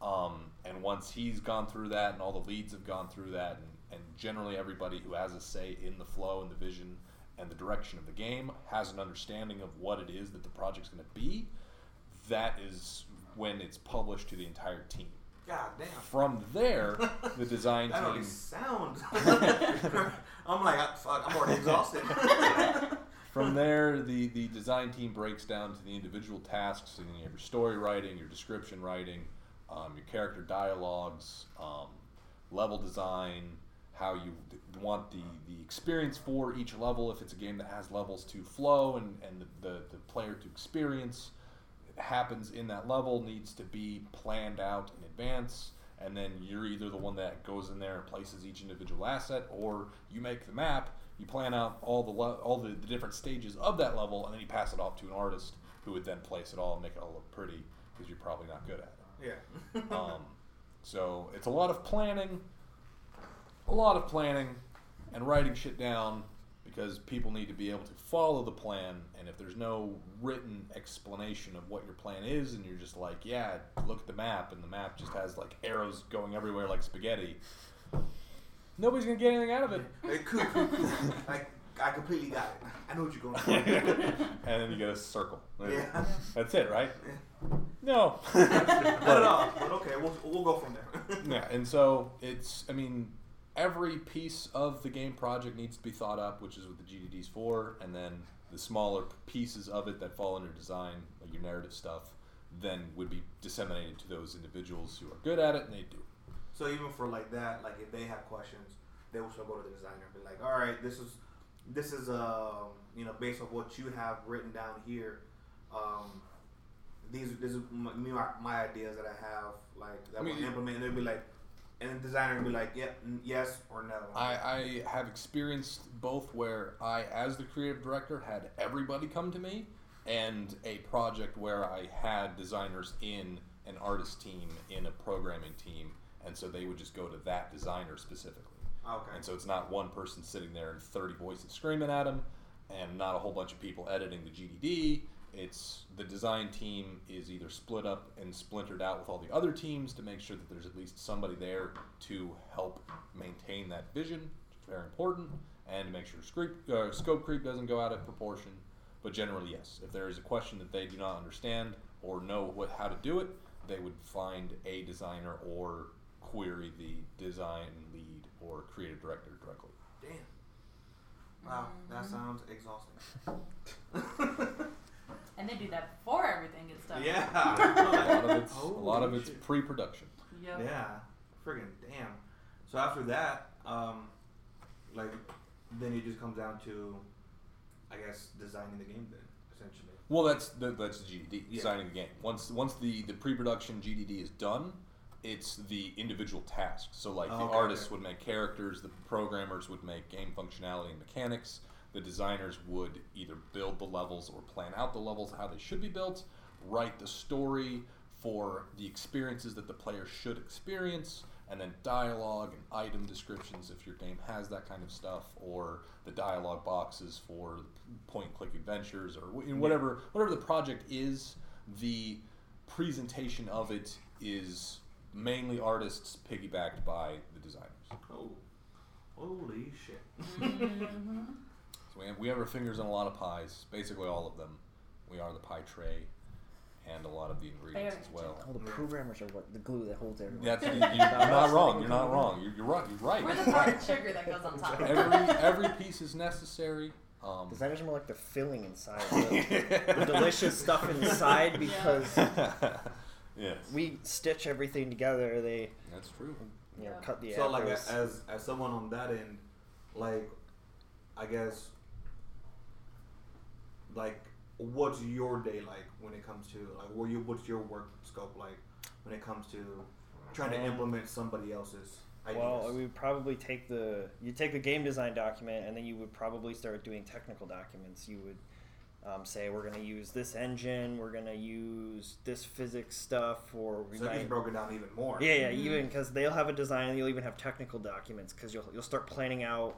Um, and once he's gone through that and all the leads have gone through that, and, and generally everybody who has a say in the flow and the vision and the direction of the game has an understanding of what it is that the project's going to be, that is when it's published to the entire team. God damn. From there, the design <laughs> That team. already sounds. <laughs> I'm like, fuck, I'm already exhausted. <laughs> From there, the, the design team breaks down to the individual tasks, and you have your story writing, your description writing, um, your character dialogues, um, level design, how you d- want the, the experience for each level, if it's a game that has levels to flow and, and the, the, the player to experience happens in that level needs to be planned out in advance and then you're either the one that goes in there and places each individual asset or you make the map you plan out all the le- all the, the different stages of that level and then you pass it off to an artist who would then place it all and make it all look pretty because you're probably not good at it yeah. <laughs> um, so it's a lot of planning, a lot of planning, and writing shit down because people need to be able to follow the plan. And if there's no written explanation of what your plan is, and you're just like, yeah, look at the map, and the map just has like arrows going everywhere like spaghetti, nobody's gonna get anything out of it. <laughs> Hey, cool, cool, cool. I, I completely got it. I know what you're going for. <laughs> and then you get a circle. yeah. That's it, right? Yeah. No. <laughs> Not at all. But okay, we'll, we'll go from there. yeah, and so it's. I mean, every piece of the game project needs to be thought up, which is what the GDD's for, and then the smaller pieces of it that fall under design, like your narrative stuff, then would be disseminated to those individuals who are good at it, and they do. So even for like that, like if they have questions, they will still go to the designer and be like, "All right, this is this is um you know based on what you have written down here. Um, these this is my, my, my ideas that I have like that I mean, will implement." And they'll be like, and the designer will be like, "Yep, n- yes or no." I, I have experienced both where I, as the creative director, had everybody come to me, and a project where I had designers in an artist team, in a programming team, and so they would just go to that designer specifically. Ah, okay. And so it's not one person sitting there and 30 voices screaming at them, and not a whole bunch of people editing the GDD. It's the design team is either split up and splintered out with all the other teams to make sure that there's at least somebody there to help maintain that vision, which is very important, and to make sure scope, uh, scope creep doesn't go out of proportion. But generally, yes, if there is a question that they do not understand or know what how to do it, they would find a designer or query the design lead or creative director directly. Damn. Wow, that sounds exhausting. <laughs> And they do that before everything gets done. <laughs> A yeah. lot of it's, a lot of it's pre-production. Yep. Yeah, friggin' damn. So after that, um, like, then it just comes down to, I guess, designing the game. Then essentially. Well, that's the, that's the GDD Yeah. designing the game. Once once the the pre-production GDD is done, it's the individual tasks. So like Oh, the okay, artists okay. would make characters, the programmers would make game functionality and mechanics. The designers would either build the levels or plan out the levels how they should be built, write the story for the experiences that the player should experience, and then dialogue and item descriptions if your game has that kind of stuff, or the dialogue boxes for point-click adventures, or wh- whatever whatever the project is. The presentation of it is mainly artists piggybacked by the designers. Oh, holy shit! Mm-hmm. So we have, we have our fingers in a lot of pies, basically all of them. We are the pie tray, and a lot of the ingredients as well. All the programmers are what the glue that holds everything. That's, you, you, you're not wrong. You're not wrong. You're, you're right. You're right. We're the You're part sugar that goes on top. Every every piece is necessary. Um, Designers are more like the filling inside, the, the delicious stuff <laughs> inside because <laughs> yes, we stitch everything together. They that's true. you know Yeah. cut the so like apples. as as someone on that end, like, I guess, like, what's your day like when it comes to like, what you what's your work scope like when it comes to trying to Um, implement somebody else's ideas? Well, we would probably take the you take the game design document, and then you would probably start doing technical documents. You would um, say we're going to use this engine, we're going to use this physics stuff, or we so it might. gets broken down even more. Yeah, yeah, Mhm. even because they'll have a design, and you'll even have technical documents because you'll you'll start planning out.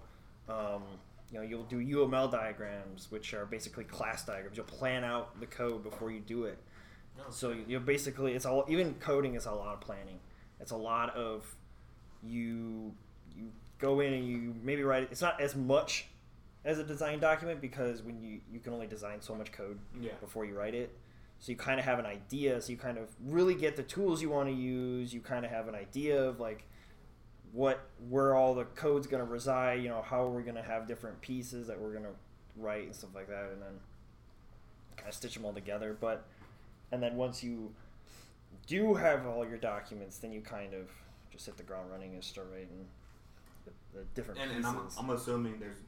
Um, you know, you'll do UML diagrams, which are basically class diagrams. You'll plan out the code before you do it. Oh, no. So you- you'll basically it's all even coding is a lot of planning. It's a lot of you you go in and you maybe write it. It's not as much as a design document because when you you can only design so much code Yeah. before you write it. So you kind of have an idea. So you kind of really get the tools you want to use. You kind of have an idea of like what where all the code's going to reside. You know how are we going to have different pieces that we're going to write and stuff like that, and then kind of stitch them all together. But and then once you do have all your documents, then you kind of just hit the ground running and start writing the, the different And, pieces. and I'm, I'm assuming there's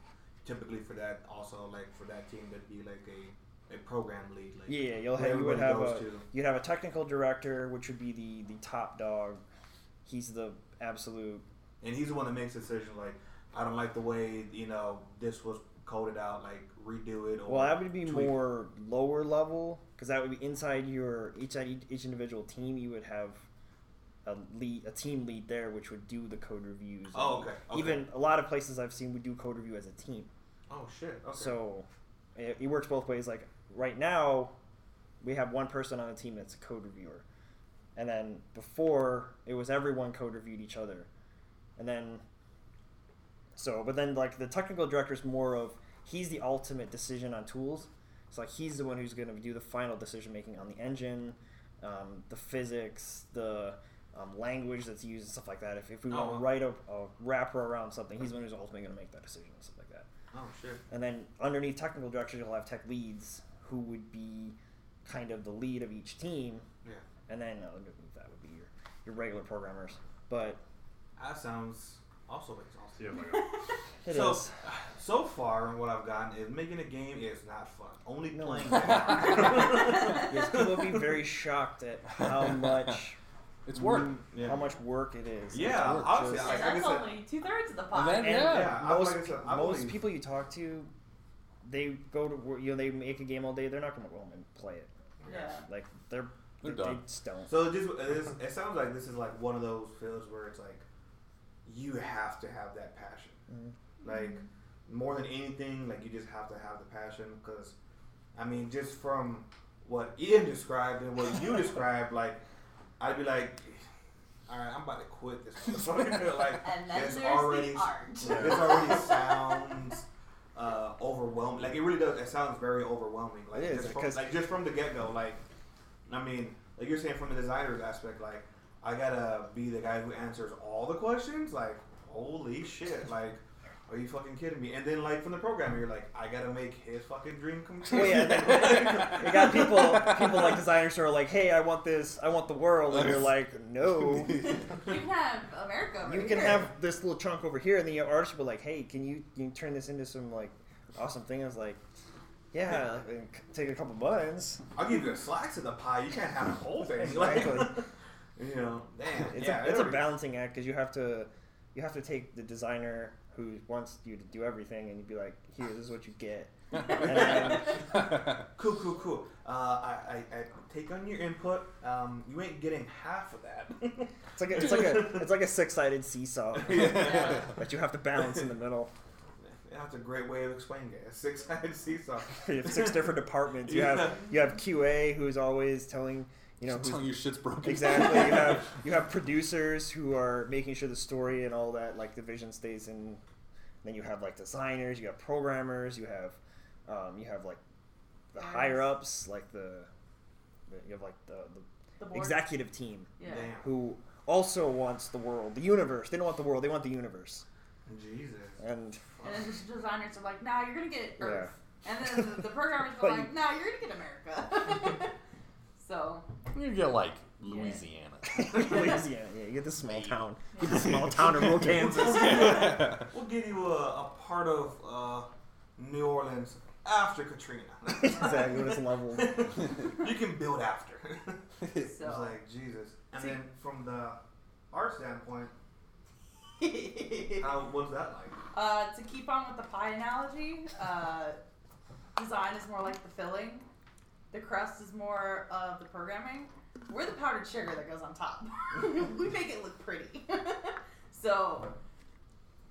typically for that also like for that team there'd be like a, a program lead. Like Yeah, you'll have you would have a to. you'd have a technical director, which would be the the top dog. He's the absolute. And he's the one that makes decisions. like I don't like the way you know this was coded out like redo it or Well, that would be tweak. more lower level because that would be inside your each each, each individual team. You would have a lead, a team lead there, which would do the code reviews. Oh, okay, okay. Even a lot of places I've seen would do code review as a team. oh shit okay. So it, it works both ways. Like right now, we have one person on the team that's a code reviewer, and then before it was everyone code reviewed each other, and then so but then like the technical director is more of he's the ultimate decision on tools. It's like he's the one who's going to do the final decision making on the engine, um, the physics, the um, language that's used and stuff like that. If, if we Oh, want to write a, a wrapper around something, he's the one who's ultimately going to make that decision and stuff like that. Oh shit. And then underneath technical directors, you'll have tech leads who would be kind of the lead of each team, Yeah. and then uh, that would be your your regular programmers. But That sounds also makes awesome. <laughs> So you have like a, it is so, so far, what I've gotten is making a game is not fun. Only No. playing. <laughs> yes, people would be very shocked at how <laughs> much It's work. Yeah. how much work it is. Yeah, It's obviously, just- like that's I only two thirds of the And pie. then- And Yeah, I- most, like said, most believe- people you talk to, they go to work, you know, they make a game all day. They're not going to go home and play it. yeah. Like they're, They're they, done. they just don't. So it just it, is, it sounds like this is like one of those fields where it's like you have to have that passion. Mhm. Like more than anything, like you just have to have the passion because I mean, just from what Ian described and what you <laughs> described, like I'd be like, all right, I'm about to quit this. motherfucker." <laughs> like And then it's already the art. Yeah, this already sounds uh, overwhelming. Like it really does. It sounds very overwhelming. Like It is, just from, like just from the get go. Like I mean, like you're saying from the designer's aspect. Like I gotta be the guy who answers all the questions. Like holy shit. <laughs> Like. Are you fucking kidding me? And then, like from the programmer, you're like, I gotta make his fucking dream come true. Oh yeah, and you <laughs> got people, people like designers who are like, "Hey, I want this, I want the world," and you're like, "No." <laughs> You can have America. Over you can here. have this little chunk over here, and then your artist will be like, "Hey, can you can you turn this into some like awesome thing?" I was like, "Yeah, like, take a couple buttons." I'll give you a slice of the pie. You can't have the whole thing. Exactly. You know, damn. It's yeah, a it's a balancing act because you have to you have to take the designer who wants you to do everything, and you'd be like, "Here, this is what you get." Then, <laughs> Cool, cool, cool. Uh, I, I, I take on your input. Um, you ain't getting half of that. <laughs> it's like a, it's like a it's like a six sided seesaw <laughs> yeah. that you have to balance in the middle. That's a great way of explaining it. A six-sided seesaw. You have six different departments. You have you have QA who's always telling you know telling you shit's broken. Exactly. You have <laughs> you have producers who are making sure the story and all that like the vision stays in. Then you have like designers, you have programmers, you have um, you have like the Artists. higher ups, like the, the you have like the, the the executive team Yeah. Damn. who also wants the world, the universe. They don't want the world, they want the universe. Jesus. And And then the designers are like, "Nah, you're gonna get Earth." Yeah. Earth." And then the, the programmers are <laughs> like, "Nah, you're gonna get America." <laughs> so You get like Louisiana. <laughs> Louisiana, yeah, you get the small town, you get the small town of rural <laughs> Kansas. We'll give you a, a part of uh, New Orleans after Katrina. <laughs> exactly, when it's leveled. you can build after. it's so. like Jesus. And See- then from the art standpoint, how what's that like? Uh, to keep on with the pie analogy, uh, design is more like the filling. The crust is more of the programming. We're the powdered sugar that goes on top. <laughs> we make it look pretty. <laughs> so,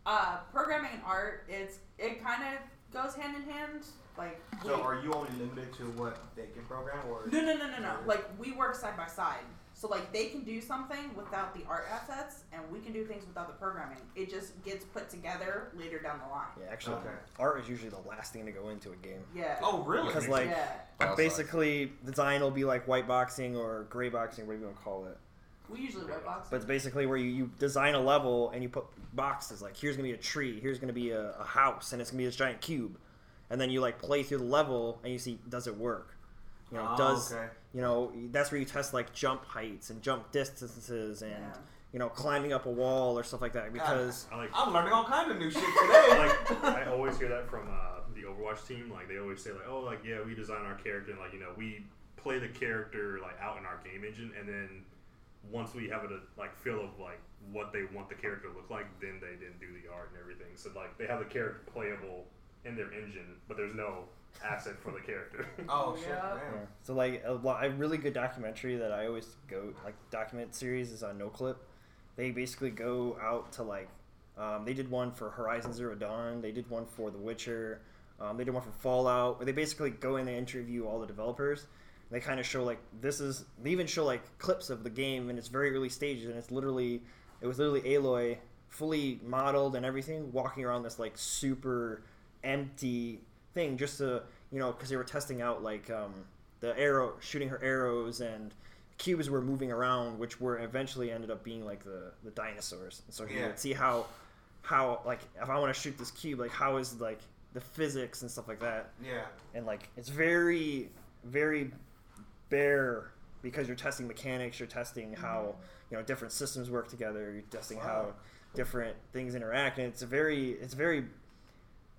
uh, programming and art, it's it kind of goes hand in hand. Like, So we- are you only limited to what they can program, or no, no, no, no, no. Like we work side by side. So like they can do something without the art assets, and we can do things without the programming. It just gets put together later down the line. Yeah, actually, Okay. art is usually the last thing to go into a game. Yeah. Oh, really? Because like yeah. File basically, design will be like white boxing or gray boxing, whatever you want to call it. We usually white box. But it's basically where you, you design a level and you put boxes. Like here's gonna be a tree, here's gonna be a, a house, and it's gonna be this giant cube. And then you like play through the level and you see does it work? You know, Oh, does okay. You know that's where you test like jump heights and jump distances and Yeah. you know climbing up a wall or stuff like that because I like I'm learning all kinds of new shit <laughs> today. like I always hear that from uh, the Overwatch team. Like they always say, like, oh, like yeah, we design our character, and like you know, we play the character like out in our game engine, and then once we have a like feel of like what they want the character to look like, then they didn't do the art and everything. So like they have the character playable in their engine, but there's no asset for the character. <laughs> oh shit! Yeah. Damn. Yeah. So like a, lo- a really good documentary that I always go like document series is on NoClip. They basically go out to like um, they did one for Horizon Zero Dawn. They did one for The Witcher. Um, they did one for Fallout. Where they basically go in and interview all the developers. They kind of show like this is. They even show like clips of the game in its very early stages, and it's literally it was literally Aloy fully modeled and everything, walking around this like super empty thing just to you know because they were testing out like um, the arrow shooting her arrows and cubes were moving around, which were eventually ended up being like the the dinosaurs. And so he Yeah. would see how how like if I want to shoot this cube, like how is like the physics and stuff like that, Yeah. and like it's very very bare because you're testing mechanics, you're testing how you know different systems work together, you're testing how different things interact, and it's a very it's very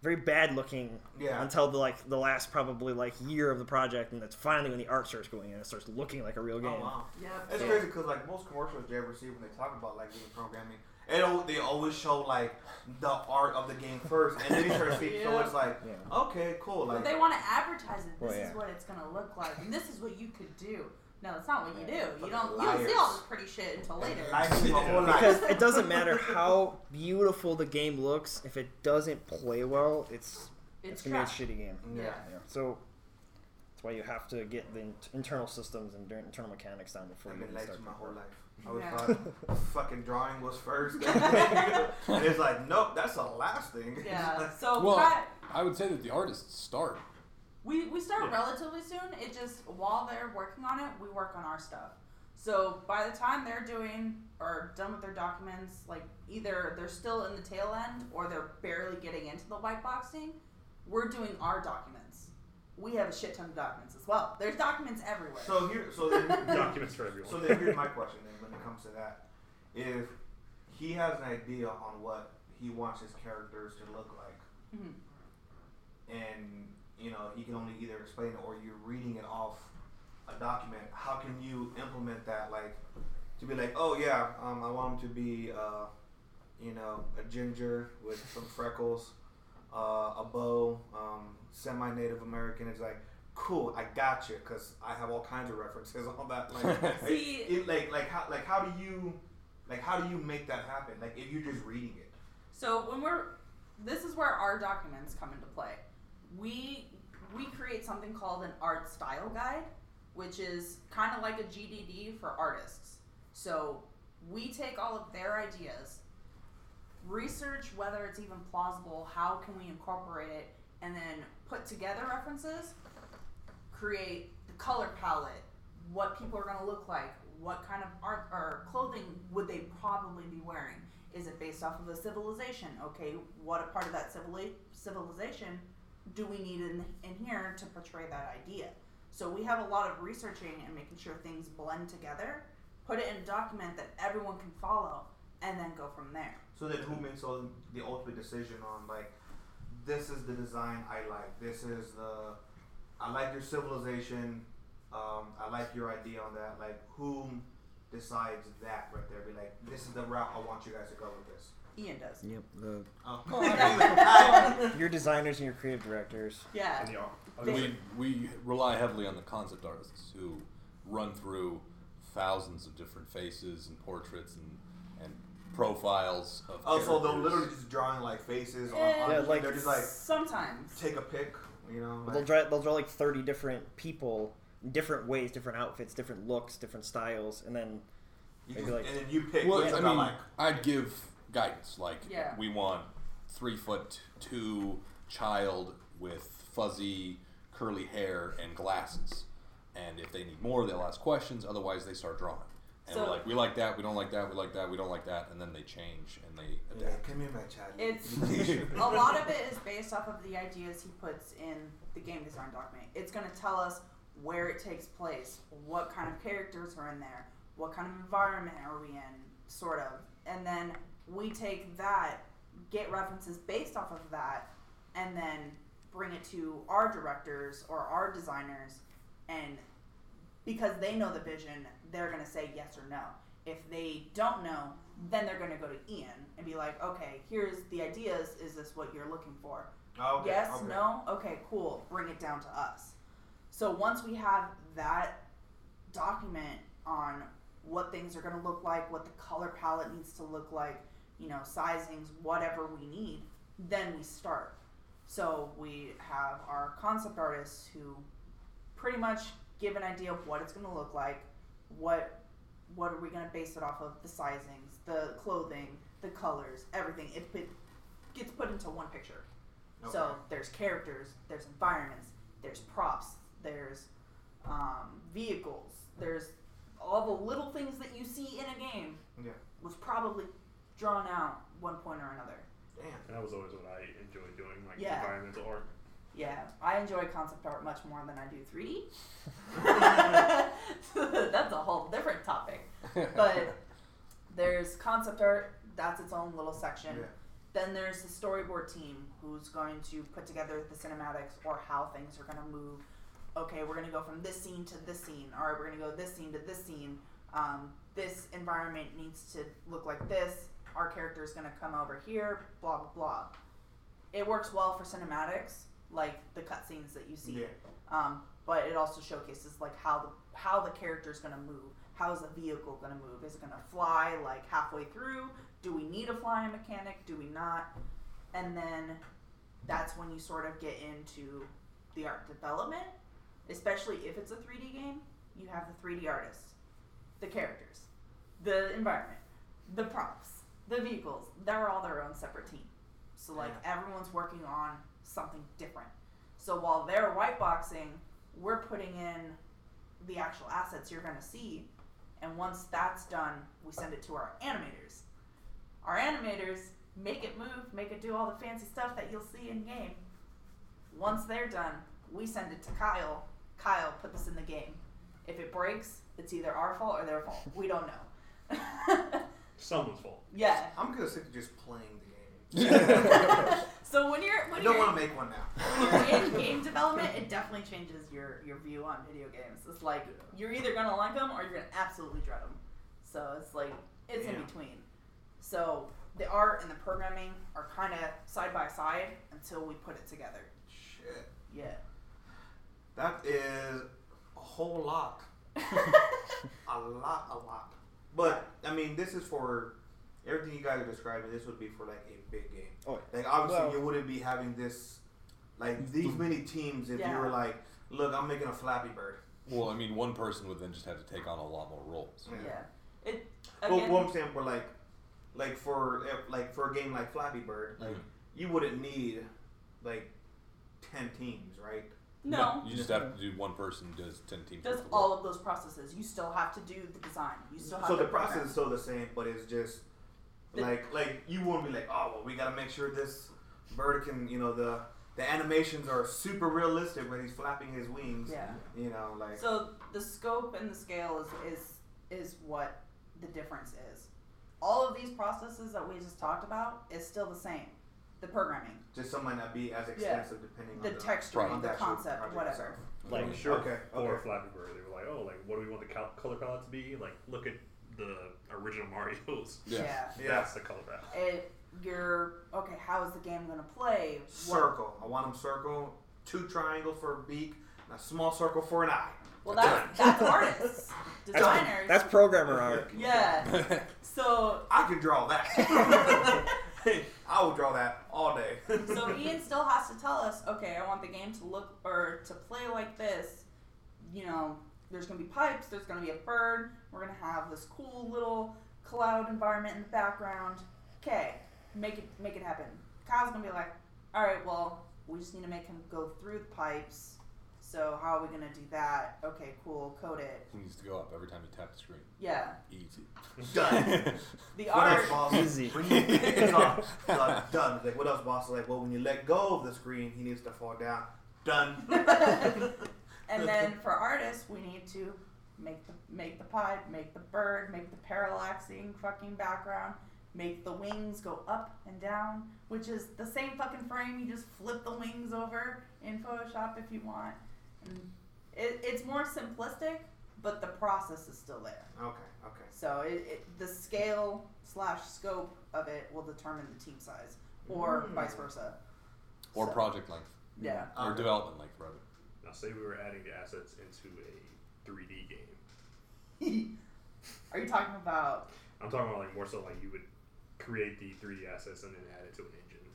very bad looking Yeah. until the like the last probably like year of the project, and that's finally when the art starts going in. It starts looking like a real oh, game. Oh, wow. Yep. It's Yeah. crazy because like most commercials you ever see when they talk about like game programming, it al- they always show like the art of the game first, and then you start speaking. So it's like, Yeah. okay, cool. But they want to advertise it. This Well, is what it's gonna look like, and this is what you could do. No, it's not what you do. You don't. You liars. don't see all this pretty shit until later. life is my whole Because it doesn't matter <laughs> how beautiful the game looks, if it doesn't play well, it's it's, It's gonna trash. be a shitty game. Yeah. Yeah. Yeah. So that's why you have to get the in- internal systems and internal mechanics down before I've you been even late start. my whole life. I Yeah. always thought fucking drawing was first, and <laughs> it's like, nope, that's the last thing. Yeah. <laughs> So Well- Pat, I would say that the artists start. We we start Yeah. relatively soon. It just while they're working on it, we work on our stuff. So by the time they're doing or done with their documents, like either they're still in the tail end or they're barely getting into the white boxing, we're doing our documents. We have a shit ton of documents as well. There's documents everywhere. So here, so then, <laughs> Documents for everyone. so then here's my question then when it comes to that. If he has an idea on what he wants his characters to look like, Mhm. and you know he can only either explain it or you're reading it off a document, how can you implement that? Like to be like, oh yeah, um, I want him to be, uh, you know, a ginger with some freckles, uh, a bow, um, semi-Native American. It's like, cool, I got you, because I have all kinds of references <laughs> on that. Like, <laughs> See- it, it- like, like how, like how do you, like how do you make that happen? Like if you're just reading it. So when we're this is where our documents come into play. We we create something called an art style guide, which is kind of like a GDD for artists. So we take all of their ideas, research whether it's even plausible, how can we incorporate it, and then put together references, create the color palette, what people are going to look like, what kind of art or clothing would they probably be wearing. Is it based off of a civilization? Okay, what a part of that civili- civilization do we need in, in here to portray that idea? So we have a lot of researching and making sure things blend together, put it in a document that everyone can follow, and then go from there. So then, who makes all the ultimate decision on like, this is the design I like. This is the, I like your civilization. Um, I like your idea on that. Like, who decides that right there? Be like, this is the route I want you guys to go with this. Ian does. Yep. The, Oh. <laughs> your designers and your creative directors. Yeah. And y'all. We we rely heavily on the concept artists who run through thousands of different faces and portraits and and profiles of. oh, so they'll characters. literally just drawing like faces on. Yeah, on Yeah, like- they're just like Sometimes. take a pic. You know. They'll Like, draw they'll draw like thirty different people, different ways, different outfits, different looks, different styles, and then you maybe just, like- and then you pick. Well, which I mean, like. I'd give guidance like Yeah. we want three foot two child with fuzzy curly hair and glasses, and if they need more, they'll ask questions. Otherwise, they start drawing. And So- we're like, we like that, we don't like that, we like that, we don't like that, and then they change and they Yeah, adapt. come here, my child. It's <laughs> <laughs> a lot of it is based off of the ideas he puts in the game design document. It's going to tell us where it takes place, what kind of characters are in there, what kind of environment are we in, sort of. And then we take that, get references based off of that, and then bring it to our directors or our designers and because they know the vision, they're going to say yes or no. If they don't know, then they're going to go to Ian and be like, okay, here's the ideas. Is this what you're looking for? Oh, okay, yes, okay. no, okay, cool. Bring it down to us. So once we have that document on what things are going to look like, what the color palette needs to look like, you know, sizings, whatever we need, then we start. So we have our concept artists who pretty much give an idea of what it's going to look like, what what are we going to base it off of, the sizings, the clothing, the colors, everything. It put, gets put into one picture. So there's characters, there's environments, there's props, there's um, vehicles, there's all the little things that you see in a game Yeah. was probably drawn out one point or another. Damn. And that was always what I enjoyed doing, like Yeah. environmental art. Yeah, I enjoy concept art much more than I do 3D. <laughs> <laughs> that's a whole different topic. <laughs> But there's concept art, that's its own little section. Yeah. Then there's the storyboard team who's going to put together the cinematics or how things are going to move. Okay, we're going to go from this scene to this scene. All right, we're going to go this scene to this scene. Um, this environment needs to look like this. Our character is going to come over here. Blah blah blah. It works well for cinematics, like the cutscenes that you see. Yeah. Um, but it also showcases like how the how the character is going to move. How is the vehicle going to move? Is it going to fly like halfway through? Do we need a flying mechanic? Do we not? And then that's when you sort of get into the art development, especially if it's a 3D game. You have the 3D artists, the characters, the environment, the props, the vehicles. They're all their own separate team. So like everyone's working on something different. So while they're white boxing, we're putting in the actual assets you're going to see. And once that's done, we send it to our animators. Our animators make it move, make it do all the fancy stuff that you'll see in game. Once they're done, we send it to Kyle. Kyle, put this in the game. If it breaks, it's either our fault or their fault. We don't know. <laughs> Someone's fault. yeah. I'm gonna stick to just playing the game. <laughs> <laughs> So when you're I when don't you're want to make one now. when you're in game development, it definitely changes your your view on video games. It's like you're either gonna like them or you're gonna absolutely dread them. So it's like it's in between. So the art and the programming are kind of side by side until we put it together. Shit. Yeah. That is a whole lot. <laughs> a lot, a lot. But I mean, this is for everything you guys are describing. This would be for like a big game. Oh, Like obviously, Well- you wouldn't be having this, like these many teams if you were like, look, I'm making a Flappy Bird. Well, I mean, one person would then just have to take on a lot more roles. Yeah. It Well, again. what I'm we're like, like for like for a game like Flappy Bird, like Mhm. you wouldn't need like ten teams, right? No. you just have to do one person does ten teams. Does all of those processes? You still have to do the design. You still have So to the process is still the same, but it's just The- like like you won't be like, oh well, we gotta make sure this bird can, you know, the the animations are super realistic when he's flapping his wings. Yeah. You know, like So the scope and the scale is is is what the difference is. All of these processes that we just talked about is still the same. The programming, just some might not be as extensive depending the on the texturing, on the actual concept, whatever. itself. Like, I'm sure Okay, for okay. Flappy Bird, they were like, oh, like what do we want the cal- color palette to be? Like, look at the original Mario's. <laughs> Yeah. Yeah. That's the color palette. It you're okay. How is the game gonna play? What- Circle. I want them circle. Two triangles for a beak, and a small circle for an eye. Well, that's that's <laughs> artists, designers. That's programmer art. yeah. <laughs> So I can draw that. I will draw that all day. <laughs> so Ian still has to tell us, okay, I want the game to look or to play like this. You know, there's gonna be pipes, there's gonna be a bird, we're gonna have this cool little cloud environment in the background. Okay, make it make it happen. Kyle's gonna be like, all right, well, we just need to make him go through the pipes. So how are we gonna do that? Okay, cool, code it. It needs to go up every time you tap the screen. Yeah, Easy. <laughs> Done. the What art. else, boss? Easy. When you, it's all, <laughs> done. done. It's like, what else, boss? Like, well, when you let go of the screen, he needs to fall down. Done. <laughs> and then for artists, we need to make the make the pipe, make the bird, make the parallaxing fucking background, make the wings go up and down, which is the same fucking frame. You just flip the wings over in Photoshop if you want. And it, it's more simplistic, but the process is still there. Okay, okay. So it, it, the scale slash scope of it will determine the team size, or Mm. vice versa. Or So, project length. Yeah. Or Okay. development length, rather. Now, say we were adding the assets into a 3D game. <laughs> Are you talking about? I'm talking about like more so like you would create the 3D assets and then add it to an engine.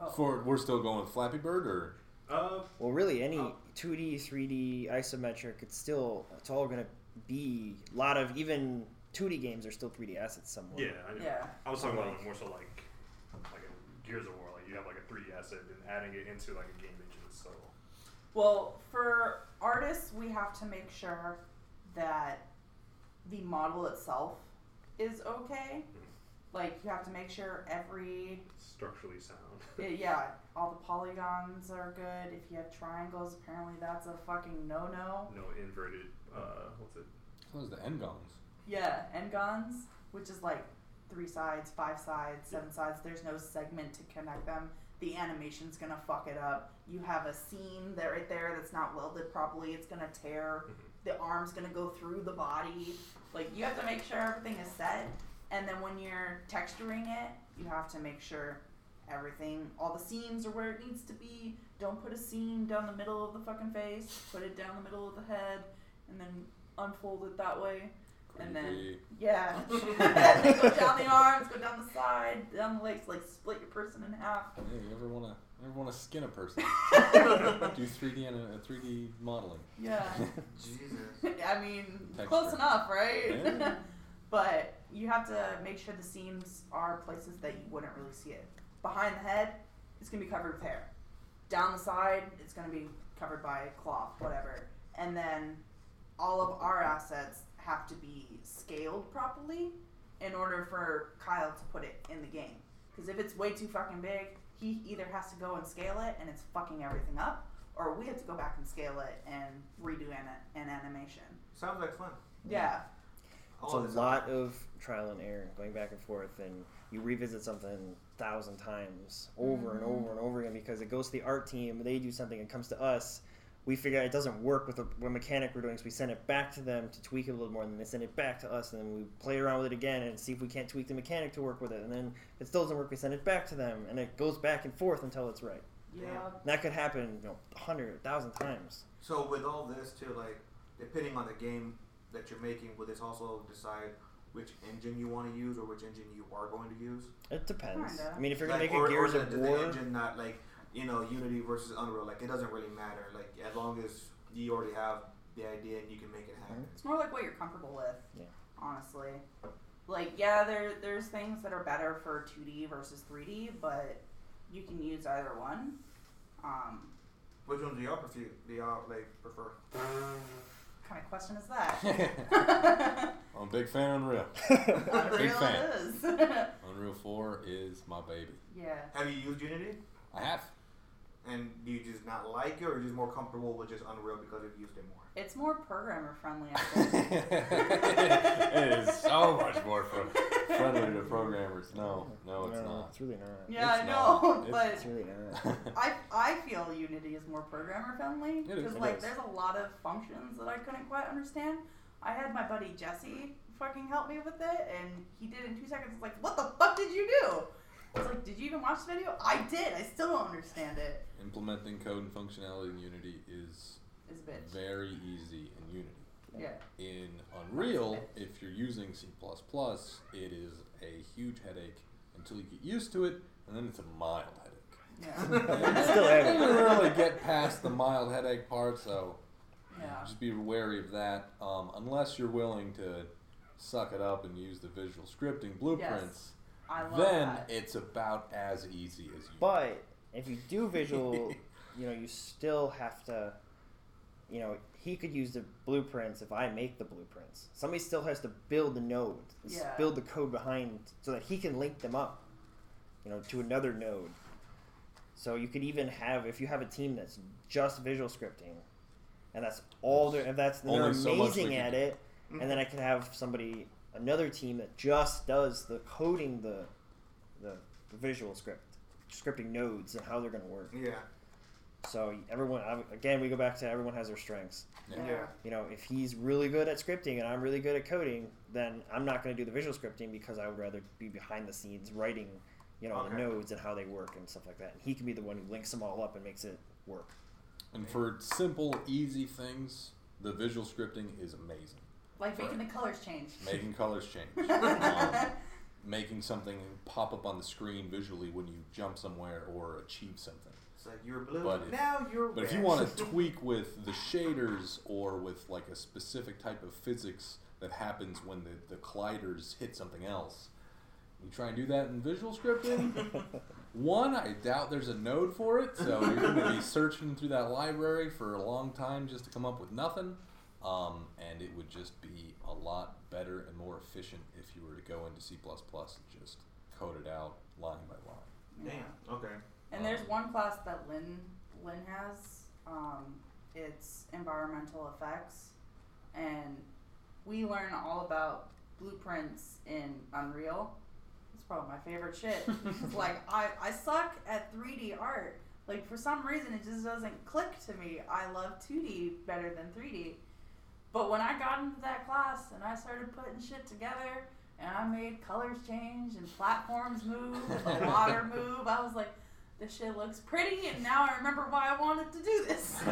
Oh. For we're still going Flappy Bird, or Uh, Well, really, any Oh. 2D, 3D, isometric, it's still it's all gonna be a lot of even 2D games are still 3D assets somewhat. yeah, I know. Yeah. I was talking about more so like like Gears of War, like you have like a 3D asset and adding it into like a game engine. So Well, for artists, we have to make sure that the model itself is okay. Like you have to make sure every Structurally sound. <laughs> it- yeah, all the polygons are good. If you have triangles, apparently that's a fucking no no. No inverted. Uh, what's it? Those are the N-gons. Yeah, n-gons, which is like three sides, five sides, seven sides. There's no segment to connect them. The animation's gonna fuck it up. You have a seam there right there that's not welded properly. It's gonna tear. The arm's gonna go through the body. Like you have to make sure everything is set. And then when you're texturing it, you have to make sure everything, all the seams are where it needs to be. Don't put a seam down the middle of the fucking face. Put it down the middle of the head, and then unfold it that way. And then yeah, and <laughs> then <laughs> go down the arms, go down the side, down the legs, like split your person in half. Hey, you ever wanna ever wanna skin a person? <laughs> Do 3D and a 3D modeling. Yeah, Jesus. I mean, Texture. close enough, right? Yeah. But you have to make sure the seams are places that you wouldn't really see it. Behind the head, it's gonna be covered with hair. Down the side, it's gonna be covered by cloth, whatever. And then all of our assets have to be scaled properly in order for Kyle to put it in the game. Because if it's way too fucking big, he either has to go and scale it and it's fucking everything up, or we have to go back and scale it and redo an, an animation. Sounds like fun. Yeah. It's All a this- lot of trial and error, going back and forth, and you revisit something a thousand times over and mm-hmm. over and over again because it goes to the art team, they do something, and comes to us. We figure out it doesn't work with the mechanic we're doing, so we send it back to them to tweak it a little more, and then they send it back to us, and then we play around with it again and see if we can't tweak the mechanic to work with it, and then if it still doesn't work, we send it back to them, and it goes back and forth until it's right. Yeah. And that could happen, you know, a hundred, a thousand times. So with all this too, like depending on the game that you're making, will this also decide which engine you want to use or which engine you are going to use? It depends. Kinda. I mean, if you're like, gonna make or, a Gears or of the, War, the engine not like you know Unity versus Unreal, like it doesn't really matter. Like as long as you already have the idea and you can make it happen. It's more like what you're comfortable with. Yeah. Honestly. Like yeah, there there's things that are better for 2D versus 3D, but you can use either one. Um, Which one do y'all prefer? Do y'all like prefer? <laughs> kind of question is that? <laughs> I'm a big fan of Unreal. <laughs> Unreal fan. it is. <laughs> Unreal 4 is my baby. yeah. Have you used Unity? I have. And do you just not like it, or just more comfortable with just Unreal because you've used it more? It's more programmer friendly, I <laughs> think. it is so much more fr- friendly to programmers. No, no, it's no, not. It's really not. yeah, It's I know, not. <laughs> It's- but It's really not. I I feel Unity is more programmer friendly It is. because It like is. there's a lot of functions that I couldn't quite understand. I had my buddy Jesse fucking help me with it, and he did in two seconds. It's like, what the fuck did you do? I was like, did you even watch the video? I did. I still don't understand it. Implementing code and functionality in Unity is It's a bitch. very easy in Unity. Yeah. In Unreal, if you're using C++, it is a huge headache until you get used to it, and then it's a mild headache. Yeah. And Still you headache. don't really get past the mild headache part, so yeah. just be wary of that. Um, unless you're willing to suck it up and use the visual scripting blueprints, I love then that. it's about as easy as you. But if you do visual, <laughs> you know, you still have to, you know, he could use the blueprints if I make the blueprints. Somebody still has to build the node, Yeah. build the code behind so that he can link them up, you know, to another node. So you could even have, if you have a team that's just visual scripting, and that's all they're, if that's they're Only so much they amazing can at it, and then I can have somebody, another team that just does the coding the, the, the visual script, scripting nodes and how they're going to work. Yeah. So everyone, again, we go back to everyone has their strengths. Yeah. Yeah. You know, if he's really good at scripting and I'm really good at coding, then I'm not going to do the visual scripting because I would rather be behind the scenes writing, you know, the nodes and how they work and stuff like that. And he can be the one who links them all up and makes it work. And for simple, easy things, the visual scripting is amazing. like making the colors change. Making colors change. <laughs> um, making something pop up on the screen visually when you jump somewhere or achieve something. It's like you're blue. But if- now you're But if you want to <laughs> tweak with the shaders or with like a specific type of physics that happens when the, the colliders hit something else, you try and do that in visual scripting. <laughs> One, I doubt there's a node for it, so you're going to be <laughs> searching through that library for a long time just to come up with nothing. Um, and it would just be a lot better and more efficient if you were to go into C and just code it out line by line. Damn. Okay. And there's one class that Lynn Lynn has. Um, it's environmental effects, and we learn all about blueprints in Unreal. It's probably my favorite shit. It's <laughs> like I I suck at 3D art. Like for some reason it just doesn't click to me. I love 2D better than 3D. But when I got into that class and I started putting shit together and I made colors change and platforms move and <laughs> water move, I was like, this shit looks pretty and now I remember why I wanted to do this. <laughs>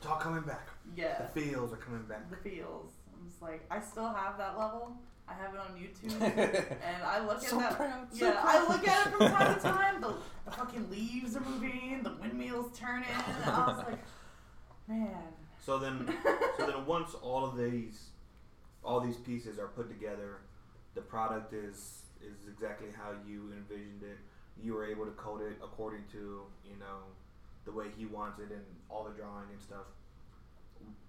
It's all coming back. yeah. The feels are coming back. The feels. I'm just like, I still have that level. I have it on YouTube. <laughs> and I look So at that. proud, so yeah, I look at it from time to time. The, the fucking leaves are moving, the windmills turning. And I was <laughs> like, man. So then, so then once all of these, all these pieces are put together, the product is is exactly how you envisioned it. You were able to code it according to you know the way he wants it and all the drawing and stuff.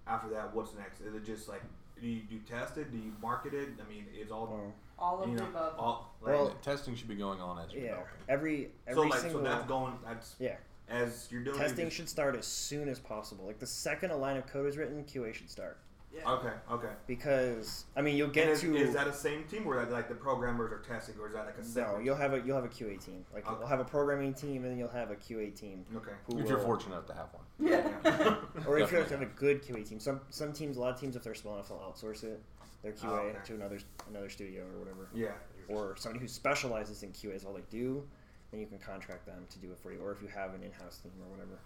After that, what's next? Is it just like do you, do you test it? Do you market it? I mean, it's all Well, All of you the above. all like, Well, testing should be going on as you're yeah. developing. Every so every like single so that's going that's yeah. as you're doing Testing just- should start as soon as possible. Like the second a line of code is written, QA should start. Yeah. Okay, okay. Because I mean, you'll get is, to is that a same team where like the programmers are testing, or is that like a no. You'll have a you'll have a QA team. Like Okay. you'll have a programming team, and then you'll have a QA team. okay. Who If you're will- fortunate enough to have one. Yeah. <laughs> or if you have to have a good QA team. Some some teams, a lot of teams, if they're small enough, they'll outsource it, their QA Oh, okay. to another another studio or whatever, Yeah. or somebody who specializes in QA is all they do. Then you can contract them to do it for you, or if you have an in-house team or whatever.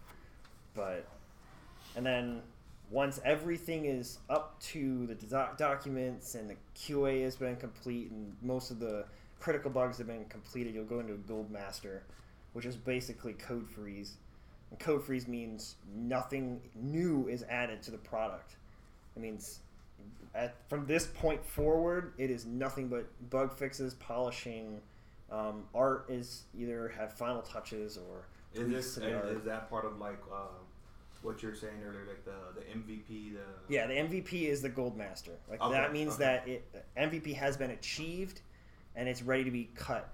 But and then once everything is up to the doc- documents and the QA has been complete and most of the critical bugs have been completed, you'll go into a gold master, which is basically code freeze. And code freeze means nothing new is added to the product. It means at, from this point forward, it is nothing but bug fixes, polishing. Um, art is either have final touches or Is this is, is that part of like uh, what you were saying earlier, like the the MVP, the Yeah, the MVP is the gold master. Like Okay, that means okay. that it MVP has been achieved, and it's ready to be cut.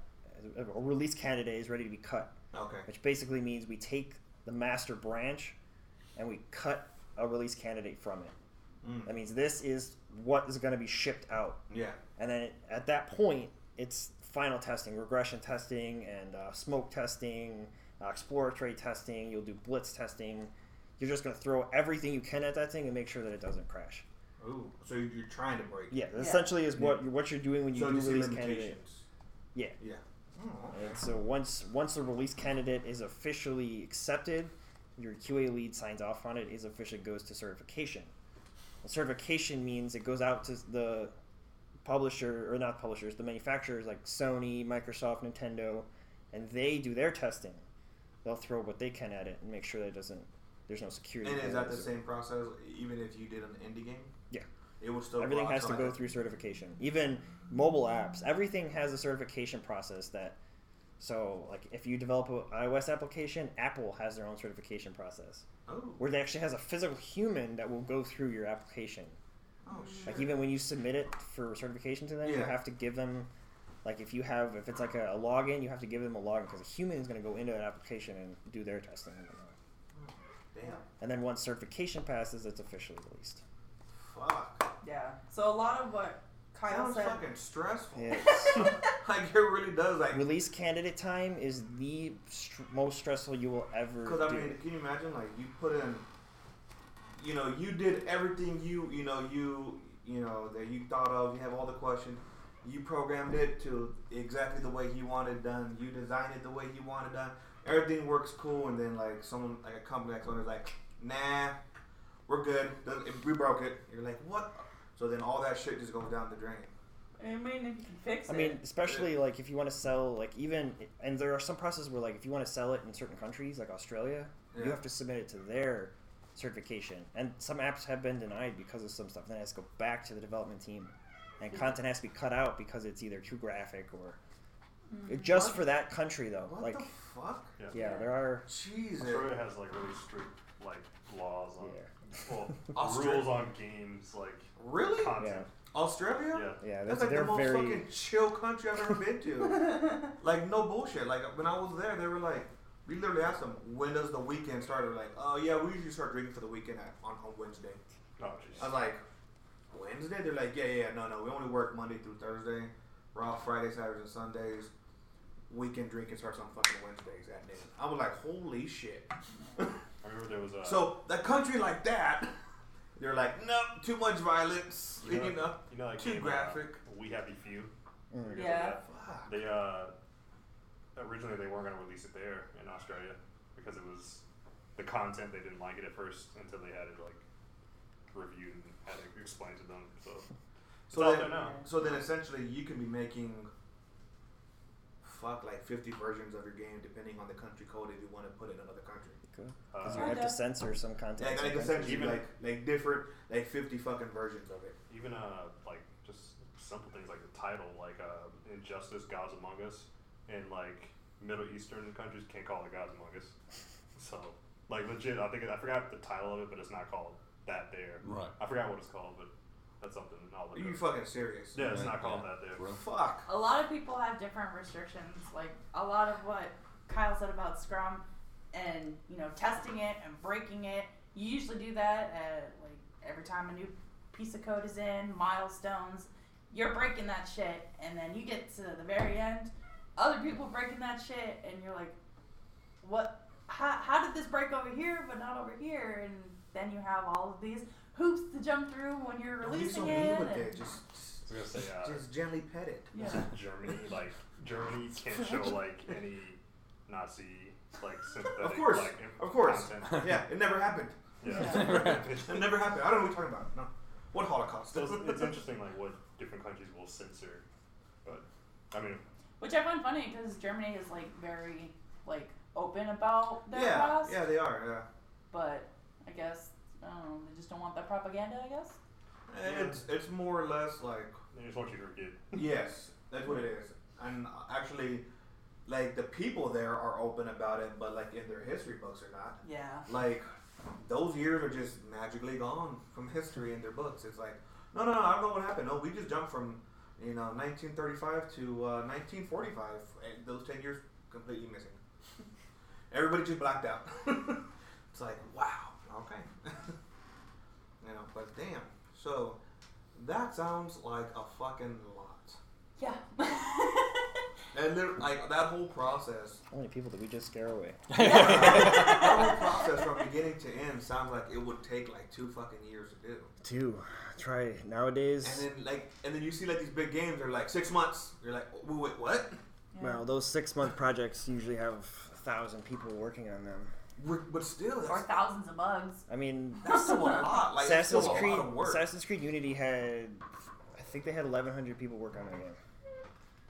A release candidate is ready to be cut, Okay. which basically means we take the master branch, and we cut a release candidate from it. Mm. That means this is what is going to be shipped out, Yeah. and then at that point, it's final testing, regression testing, and uh, smoke testing, uh, exploratory testing. You'll do blitz testing. You're just going to throw everything you can at that thing and make sure that it doesn't crash. Ooh. So you're you're trying to break. Yeah, Yeah. essentially is what you're, what you're doing when you so do you see release limitations. candidate. Yeah. Yeah. Oh, okay. And so once once the release candidate is officially accepted, your QA lead signs off on it. Is officially goes to certification. Well, certification means it goes out to the publisher or not publishers, the manufacturers like Sony, Microsoft, Nintendo, and they do their testing. They'll throw what they can at it and make sure that it doesn't. There's no security. And is that the or- same process even if you did an indie game? Yeah. It would still. Everything has to like go a- through certification. Even mobile apps, everything has a certification process that. So, like, if you develop an iOS application, Apple has their own certification process, Oh. where they actually has a physical human that will go through your application. Oh hmm. shit. Like, even when you submit it for certification to them, you have to give them, like, if you have, if it's like a, a login, you have to give them a login because a human is going to go into an application and do their testing. And. Damn. And then once certification passes, it's officially released. Fuck. Yeah. So a lot of what Kyle Sounds said. fucking stressful. It's, <laughs> like it really does. Like release candidate time is the str- most stressful you will ever Because do. I mean, can you imagine like you put in, you know, you did everything you you know you you know that you thought of. You have all the questions. You programmed it to exactly the way he wanted done. You designed it the way he wanted done. Everything works cool, and then like someone like a company like is like, nah, we're good. We broke it. You're like, what? So then all that shit just goes down the drain. I mean, if you can fix I mean, especially like if you want to sell, like even, and there are some processes where like if you want to sell it in certain countries, like Australia, Yeah. you have to submit it to their certification, and some apps have been denied because of some stuff. Then it has to go back to the development team, and content has to be cut out because it's either too graphic or Mm. just What? for that country though. What like, the fuck? yeah, yeah there are. Jesus. Australia has like really strict like laws on Yeah. well <laughs> rules on games like Really? content. Australia? Yeah. Yeah, That's that's, like they're the most very. fucking chill country I've ever been to. <laughs> like no bullshit. Like when I was there, they were like, we literally asked them, when does the weekend start? They're like, oh yeah, we usually start drinking for the weekend at, on, on Wednesday. Oh I jeez. was like, Wednesday? They're like, yeah, yeah, yeah, no, no, we only work Monday through Thursday. We're off Friday, Saturdays, and Sundays. Weekend drinking starts on fucking Wednesdays at noon. I was like, holy shit. I remember there was a So a country like that, they're like, no, too much violence. You You know- know, you know that too graphic. Uh, we Happy Few. Mm. Yeah. Fuck. They uh originally they weren't gonna release it there in Australia because it was the content they didn't like it at first until they had it like reviewed and had it explained to them. So So then, now. so then essentially you can be making fuck like 50 versions of your game depending on the country code if you want to put it in another country. Because Uh, you have to censor some content. Yeah, in like some Even- like like different like 50 fucking versions of it. even uh like just simple things like the title, like uh Injustice Gods Among Us and like Middle Eastern countries can't call it Gods Among Us. <laughs> So like legit I think I forgot the title of it, but it's not called that there. Right. I forgot what it's called, but that's something I'll Are look you up. fucking serious? Yeah, it's not called yeah. that there. Bro. Fuck. a lot of people have different restrictions. Like a lot of what Kyle said about Scrum and you know testing it and breaking it. You usually do that at like every time a new piece of code is in, milestones. You're breaking that shit, and then you get to the very end. Other people breaking that shit, and you're like, "What? How, how did this break over here, but not over here?" And then you have all of these hoops to jump through when you're Don't be so releasing mean it. with and- it. Just, just, I was gonna say uh, just gently pet it. yeah. Germany, like Germany can't show <laughs> like any Nazi like sympathetic Of course, like in- of course. content. <laughs> Yeah, it never happened. Yeah. <laughs> It never happened. I don't know what you're talking about. No. What Holocaust? So it's, it's interesting like what different countries will censor, but I mean Which I find funny because Germany is like very like open about their yeah, past, yeah, they are. Yeah. but I guess I. They just don't want that propaganda. I guess. Yeah. It's it's more or less like they just want you to forget. yes, that's what it is. And actually, like the people there are open about it, but like in their history books or not. Yeah. Like those years are just magically gone from history in their books. It's like no, no, no. I don't know what happened. No, we just jumped from you know 1935 to uh, 1945, and those 10 years completely missing. <laughs> Everybody just blacked out. <laughs> it's like wow, okay. <laughs> you know, but damn. So that sounds like a fucking lot. Yeah. <laughs> And there, like that whole process, How many people did we just scare away? <laughs> that whole process from beginning to end sounds like it would take like two fucking years to do. Two. Try nowadays. And then like, and then you see like these big games. They're like six months. You're like, wait, wait what? Well, those six month projects usually have a thousand people working on them. We're, but still, or that's, thousands of bugs. I mean, that's still a lot. Like it's still Assassin's a Creed. lot of work. Assassin's Creed Unity had, I think they had 1,100 people work on that game.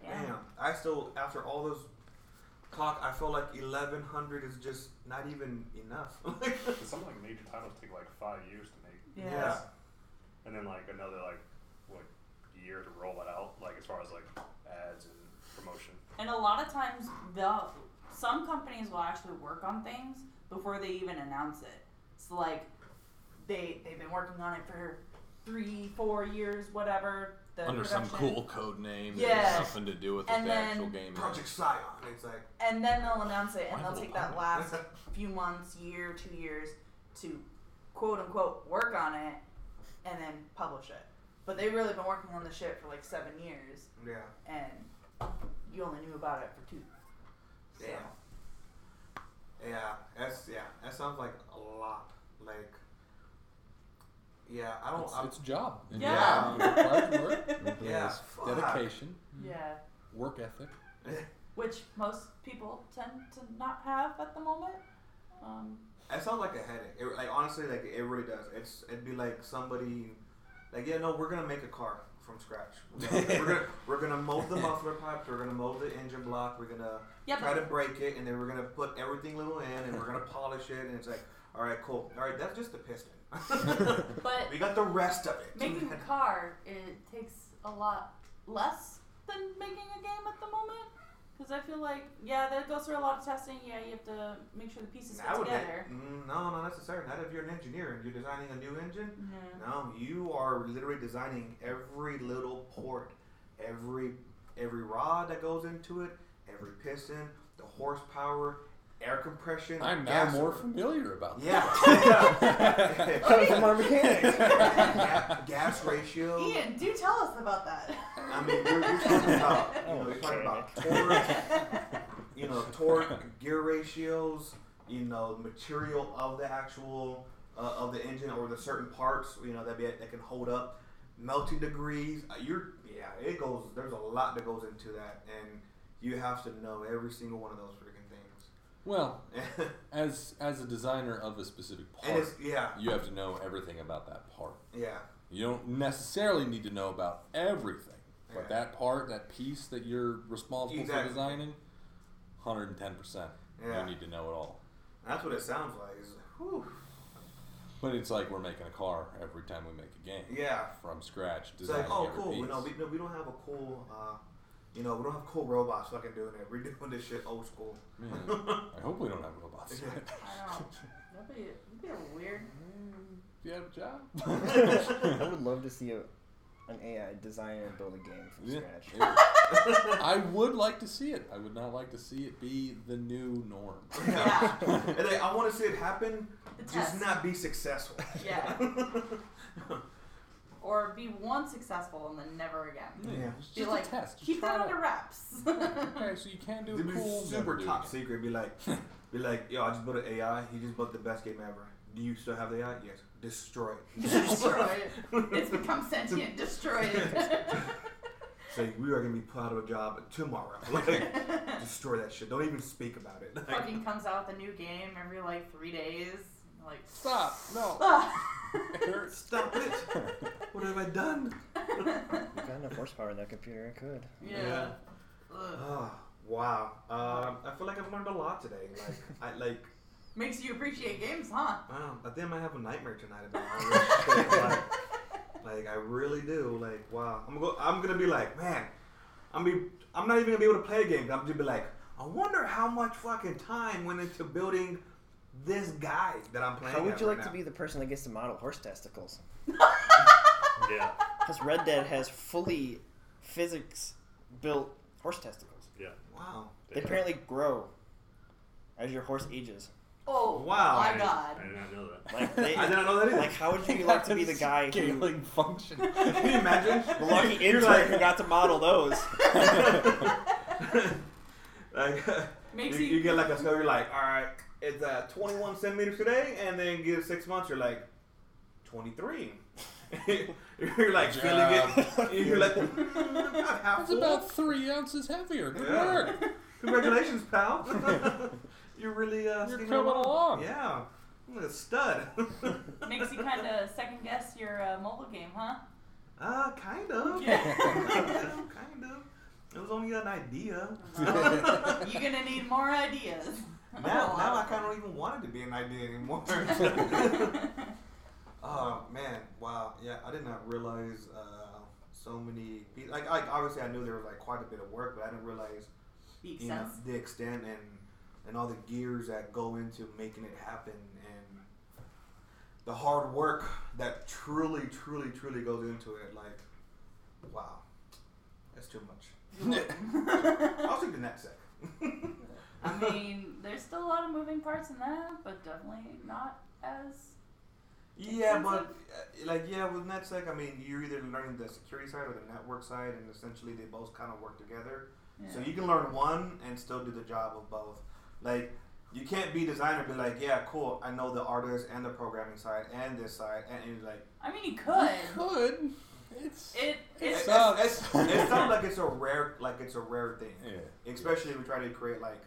Yeah. Damn, I still after all those clock, I feel like 1100 is just not even enough. <laughs> Some like major titles take like five years to make, Yeah. and then like another like what year to roll it out. Like as far as like ads and promotion. And a lot of times, they'll some companies will actually work on things before they even announce it. So like, they they've been working on it for three, four years, whatever. The Under some cool code name Yeah. that has nothing to do with what And the actual then game Project is. Scion. It's like and then they'll announce it, and they'll take that last <laughs> few months, year, two years, to quote unquote work on it, and then publish it. But they've really been working on the shit for like seven years, yeah. and you only knew about it for two. So, Damn. Yeah, that's yeah. That sounds like a lot. Like, yeah, I don't. It's, I'm, it's a job. And <laughs> Yeah. It requires work. It Yeah, requires fuck. dedication, yeah. work ethic. <laughs> which most people tend to not have at the moment. Um, It sounds like a headache. It, like honestly, like it really does. It's it'd be like somebody, like yeah, no, we're gonna make a car from scratch. We're gonna we're gonna, <laughs> we're gonna mold the muffler pipes. We're gonna mold the engine block. We're gonna yeah, try to break it, and then we're gonna put everything little in, and we're gonna polish it, and it's like, all right, cool. All right, that's just the piston. <laughs> <laughs> but we got the rest of it. making a car it takes a lot less than making a game at the moment. Because I feel like, yeah, that goes through a lot of testing. Yeah, you have to make sure the pieces fit together. mm, no, not necessarily. Not if you're an engineer and you're designing a new engine. Yeah. No, you are literally designing every little port, every every rod that goes into it, every piston, the horsepower, air compression. I'm now more familiar about that. <laughs> Yeah. <laughs> Coming from our mechanics. <laughs> Ga- gas ratio. Ian, do tell us about that. I mean, we're, you're talking about, you know, Oh, you're talking about torque, you know, torque, gear ratios, you know, material of the actual uh, of the engine or the certain parts, you know, that be that can hold up, melting degrees. Uh, you're, yeah, it goes. There's a lot that goes into that, and you have to know every single one of those freaking Well, <laughs> as as a designer of a specific part, it's yeah, you have to know everything about that part. yeah, You don't necessarily need to know about everything, but Yeah. that part, that piece that you're responsible Exactly. for designing, hundred and ten percent. You need to know it all. that's what it sounds like. Whew, But it's like we're making a car every time we make a game yeah. from scratch. It's like, Designing oh, every cool. piece. Know, we, no, we don't have a cool, uh, you know, we don't have cool robots fucking doing it. We're doing this shit old school. Man, <laughs> I hope we don't have robots. Yeah. I don't know. That'd be, that'd be a weird. Mm, do you have a job? <laughs> I would love to see a, an AI designer build a game from Yeah. scratch. I would like to see it. I would not like to see it be the new norm. <laughs> Yeah. And like, I want to see it happen, The just test. not be successful. Yeah. Or be one successful and then never again. Yeah. It's Be just like, a test. Just keep that it under wraps. <laughs> Okay, so you can't do It'd be cool. super top it. secret. Be like, be like, yo, I just built an AI. He just built the best game ever. Do you still have the AI? Yes. Destroy it. <laughs> Destroy it. It's become sentient. Destroy it. <laughs> Say we are gonna be put out of a job tomorrow. Like, destroy that shit. Don't even speak about it. Like, Fucking comes out with a new game every like three days. Like, Stop! No. <laughs> Eric. Stop it! <laughs> What have I done? You got enough horsepower in that computer, it could. yeah. Ugh. Oh, wow. Um, I feel like I've learned a lot today. Like, I like. Makes you appreciate games, huh? Wow, I think I might have a nightmare tonight about all this shit. Like, like, I really do. Like, wow. I'm gonna go. I'm gonna be like, man. I'm be. I'm not even gonna be able to play a game. I'm just be like, I wonder how much fucking time went into building this guy that I'm playing. How would you right like to be the person that gets to model horse testicles? <laughs> Yeah. Because Red Dead has fully physics built horse testicles. Yeah. Wow. They apparently grow as your horse ages. Oh, Wow. my I god. I did not know that. Like they, <laughs> I did not know that either. like how would you like to be the guy who Scaling function. <laughs> Can you imagine? the lucky You're intern like- who got to model those? like Makes you, you- you get like a scale. You're like, all right, it's uh, 21 centimeters today, and then give it six months. You're like 23. <laughs> you're like Good feeling it. You're like, <laughs> mm, That's about three ounces heavier. Good Yeah. work. Congratulations, pal. <laughs> you're really uh, You're sticking coming along. Yeah, I'm a stud. Makes you kind of second guess your uh, mobile game, huh? uh, kind of. Yeah. kind of. Kind of. It was only an idea. You're gonna need more ideas. <laughs> Now, now I kind of don't even want it to be an idea anymore. <laughs> <laughs> oh man, wow, yeah, I did not realize uh, so many. pe- Like, like, obviously, I knew there was like quite a bit of work, but I didn't realize The you know extent. the extent and and all the gears that go into making it happen and the hard work that truly, truly, truly goes into it. Like, wow, that's too much. I'll take the NetSec. I mean, there's still a lot of moving parts in that, but definitely not as. Yeah, Expensive? but uh, like yeah, with NetSec, I mean, you're either learning the security side or the network side, and essentially they both kind of work together. Yeah. So you can learn one and still do the job of both. Like you can't be designer be like, yeah, cool, I know the artist and the programming side and this side, and, and like I mean, you could. Could. It's. It it, it's it, sucks. it, it sounds like it's a rare like it's a rare thing. Yeah. especially if we try to create like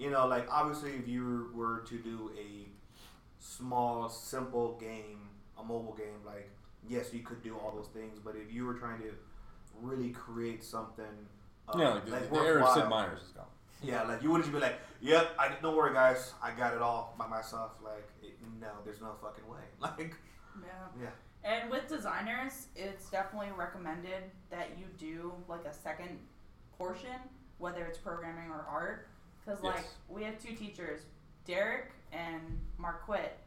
you know like obviously if you were to do a small simple game a mobile game like yes you could do all those things but if you were trying to really create something uh, Yeah, like the, like the era of Sid Meier's is gone. yeah like you wouldn't just be like yep I don't worry guys I got it all by myself like it, no there's no fucking way <laughs> like yeah. yeah And with designers, it's definitely recommended that you do like a second portion whether it's programming or art. Because like we have two teachers, Derek and Marquette.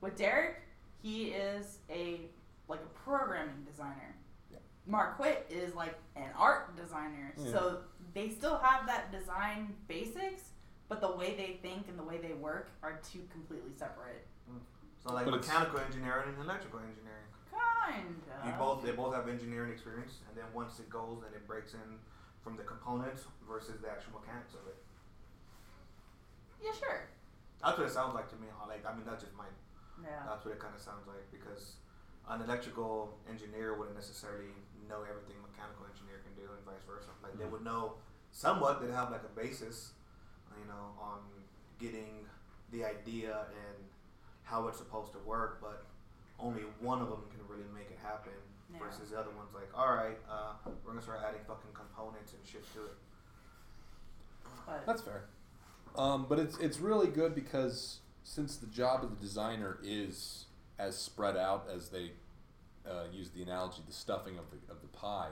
With Derek, he is a like a programming designer. Yeah. Marquette is like an art designer. Yeah. So they still have that design basics, but the way they think and the way they work are two completely separate. Mm. So like But mechanical engineering and electrical engineering. Kind of. You both they both have engineering experience, and then once it goes, then it breaks in from the components versus the actual mechanics of it. Yeah, sure. That's what it sounds like to me. huh? Like I mean, that's just my Yeah. That's what it kind of sounds like because an electrical engineer wouldn't necessarily know everything a mechanical engineer can do, and vice versa. Like they Mhm. would know somewhat. They'd have like a basis, you know, on getting the idea and how it's supposed to work, but only one of them can really make it happen. Yeah. Versus the other one's like, all right, uh, we're gonna start adding fucking components and shit to it. But That's fair. Um, but it's it's really good because since the job of the designer is as spread out as they uh, use the analogy, the stuffing of the of the pie,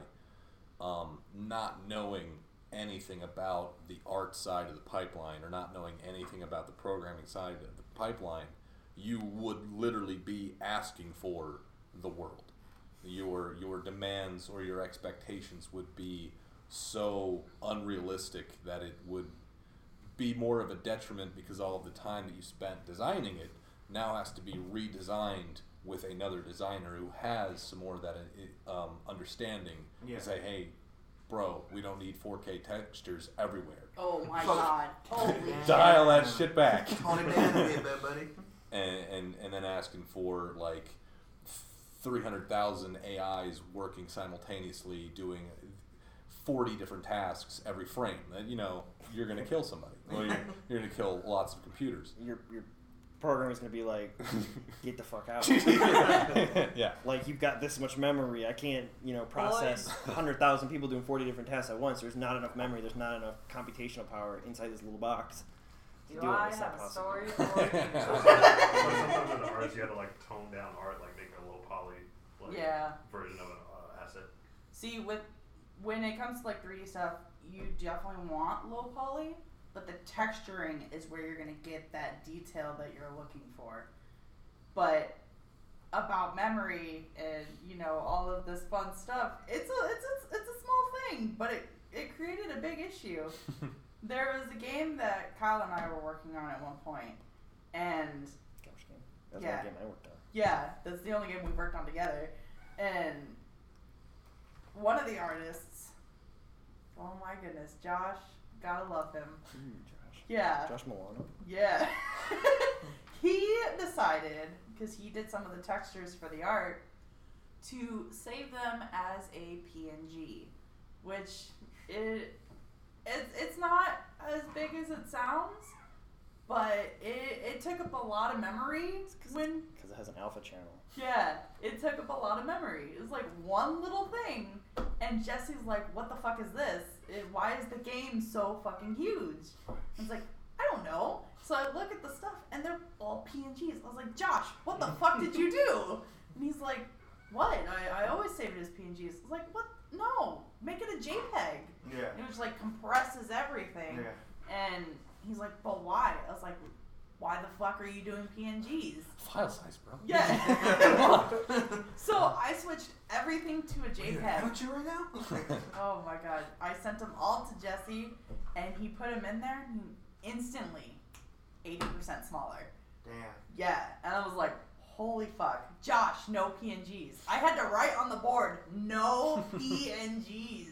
um, not knowing anything about the art side of the pipeline or not knowing anything about the programming side of the pipeline, you would literally be asking for the world. Your your demands or your expectations would be so unrealistic that it would be more of a detriment because all of the time that you spent designing it now has to be redesigned with another designer who has some more of that uh, um, understanding Yeah. to say, hey, bro, we don't need 4K textures everywhere. oh my <laughs> god, holy <laughs> Dial that shit back. Tone it down a bit, buddy. <laughs> and, and and then asking for like 300,000 AIs working simultaneously doing 40 different tasks every frame. Then, you know, you're going to kill somebody. Or you're, you're going to kill lots of computers. Your your program is gonna be like, <laughs> get the fuck out. <laughs> yeah. like you've got this much memory. I can't, you know, process hundred thousand people doing forty different tasks at once. There's not enough memory. There's not enough computational power inside this little box. Do Do I have a possible. story <laughs> for you? Sometimes in the arts, you have to like tone down art, like make a low poly like yeah. version of an uh, asset. See, with when it comes to like 3D stuff, you definitely want low poly, but the texturing is where you're gonna get that detail that you're looking for. But about memory and you know all of this fun stuff, it's a it's a, it's a small thing, but it it created a big issue. <laughs> there was a game that Kyle and I were working on at one point, and Gosh, game. That's Yeah. one game I worked on. yeah, that's the only game we worked on together. And one of the artists, oh my goodness, Josh, gotta love him. Mm, Josh. Yeah, Josh Milano. yeah. <laughs> <laughs> he decided, because he did some of the textures for the art, to save them as a PNG, which it, it's, it's not as big as it sounds, but it, it took up a lot of memory when Because it has an alpha channel. yeah, it took up a lot of memory. It was like one little thing, and Jesse's like, "What the fuck is this? It, why is the game so fucking huge?" I was like, "I don't know." So I look at the stuff, and they're all PNGs. I was like, "Josh, what the fuck did you do?" And he's like, "What? I, I always save it as PNGs." I was like, "What? No, make it a JPEG." Yeah. And it just like compresses everything. Yeah. And he's like, "But why?" I was like, "Why the fuck are you doing PNGs?" File size, bro. Yeah. <laughs> So I switched everything to a JPEG. JPEG. Don't you right now? <laughs> Oh my god. I sent them all to Jesse and he put them in there instantly 80% smaller. Damn. Yeah. And I was like, holy fuck. Josh, no PNGs. I had to write on the board, no <laughs> PNGs.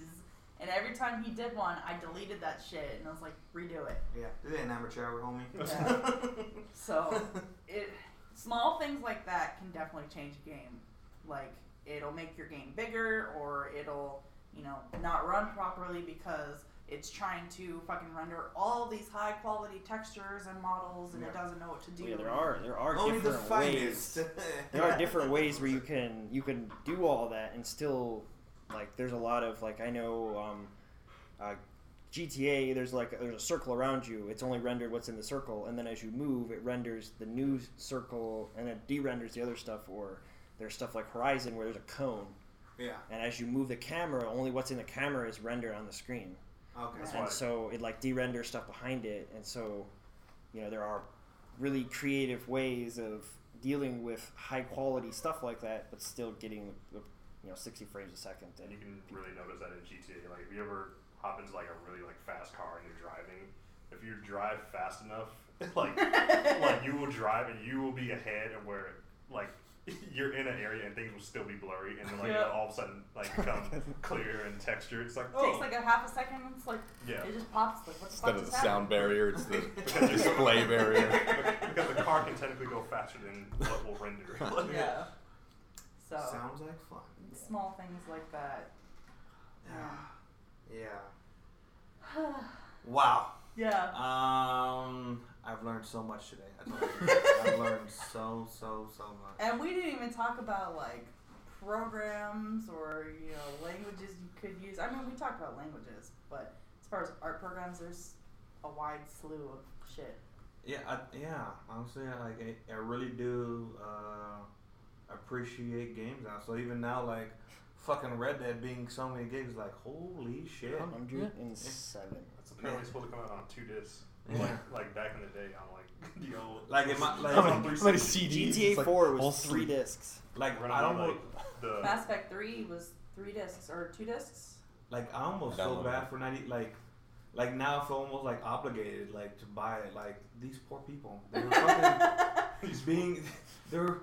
And every time he did one, I deleted that shit and I was like, redo it. Yeah. This ain't amateur hour, homie. Yeah. <laughs> So it small things like that can definitely change a game. Like it'll make your game bigger or it'll, you know, not run properly because it's trying to fucking render all these high quality textures and models and it doesn't know what to do. Well, yeah, there are there are Only the ways. finest. there are <laughs> different ways where you can you can do all that and still like there's a lot of like I know um, uh, GTA there's like there's a circle around you it's only rendered what's in the circle and then as you move it renders the new circle and it de-renders the other stuff or there's stuff like Horizon where there's a cone yeah. and as you move the camera only what's in the camera is rendered on the screen Okay. And why- so it like de-renders stuff behind it, and so you know there are really creative ways of dealing with high quality stuff like that, but still getting the, you know 60 frames a second. And And you can really notice that in GTA. Like, if you ever hop into like a really like fast car and you're driving, if you drive fast enough, <laughs> like like you will drive and you will be ahead of where like <laughs> you're in an area and things will still be blurry and then like Yeah. all of a sudden like become <laughs> clear and texture. It's like It oh takes like a half a second. and It's like yeah. it just pops. Like what the Instead of the sound barrier, it's the display barrier. because the car can technically go faster than what will render. Yeah. So Sounds like fun. Small things like that. Yeah. Yeah. <sighs> Wow. Yeah. Um, I've learned so much today. I told you. I've <laughs> learned so so so much. And we didn't even talk about like programs or you know languages you could use. I mean, we talked about languages, but as far as art programs, there's a wide slew of shit. Yeah, I, yeah. Honestly, I, like I, I really do uh, appreciate games now. So even now, like fucking Red Dead being so many gigs, like holy shit. 107. It's apparently supposed to come out on two discs. Yeah. Like, like back in the day on like <laughs> the old. Like it might- <laughs> like- It's How on many- 360. GTA It's like 4 was three three. discs. Like I don't almost be, like the Mass Effect Three was three discs or two discs. like I almost I feel bad it. for ninety like. Like now, I feel almost like obligated, like to buy it. Like these poor people, they're <laughs> fucking He's being they're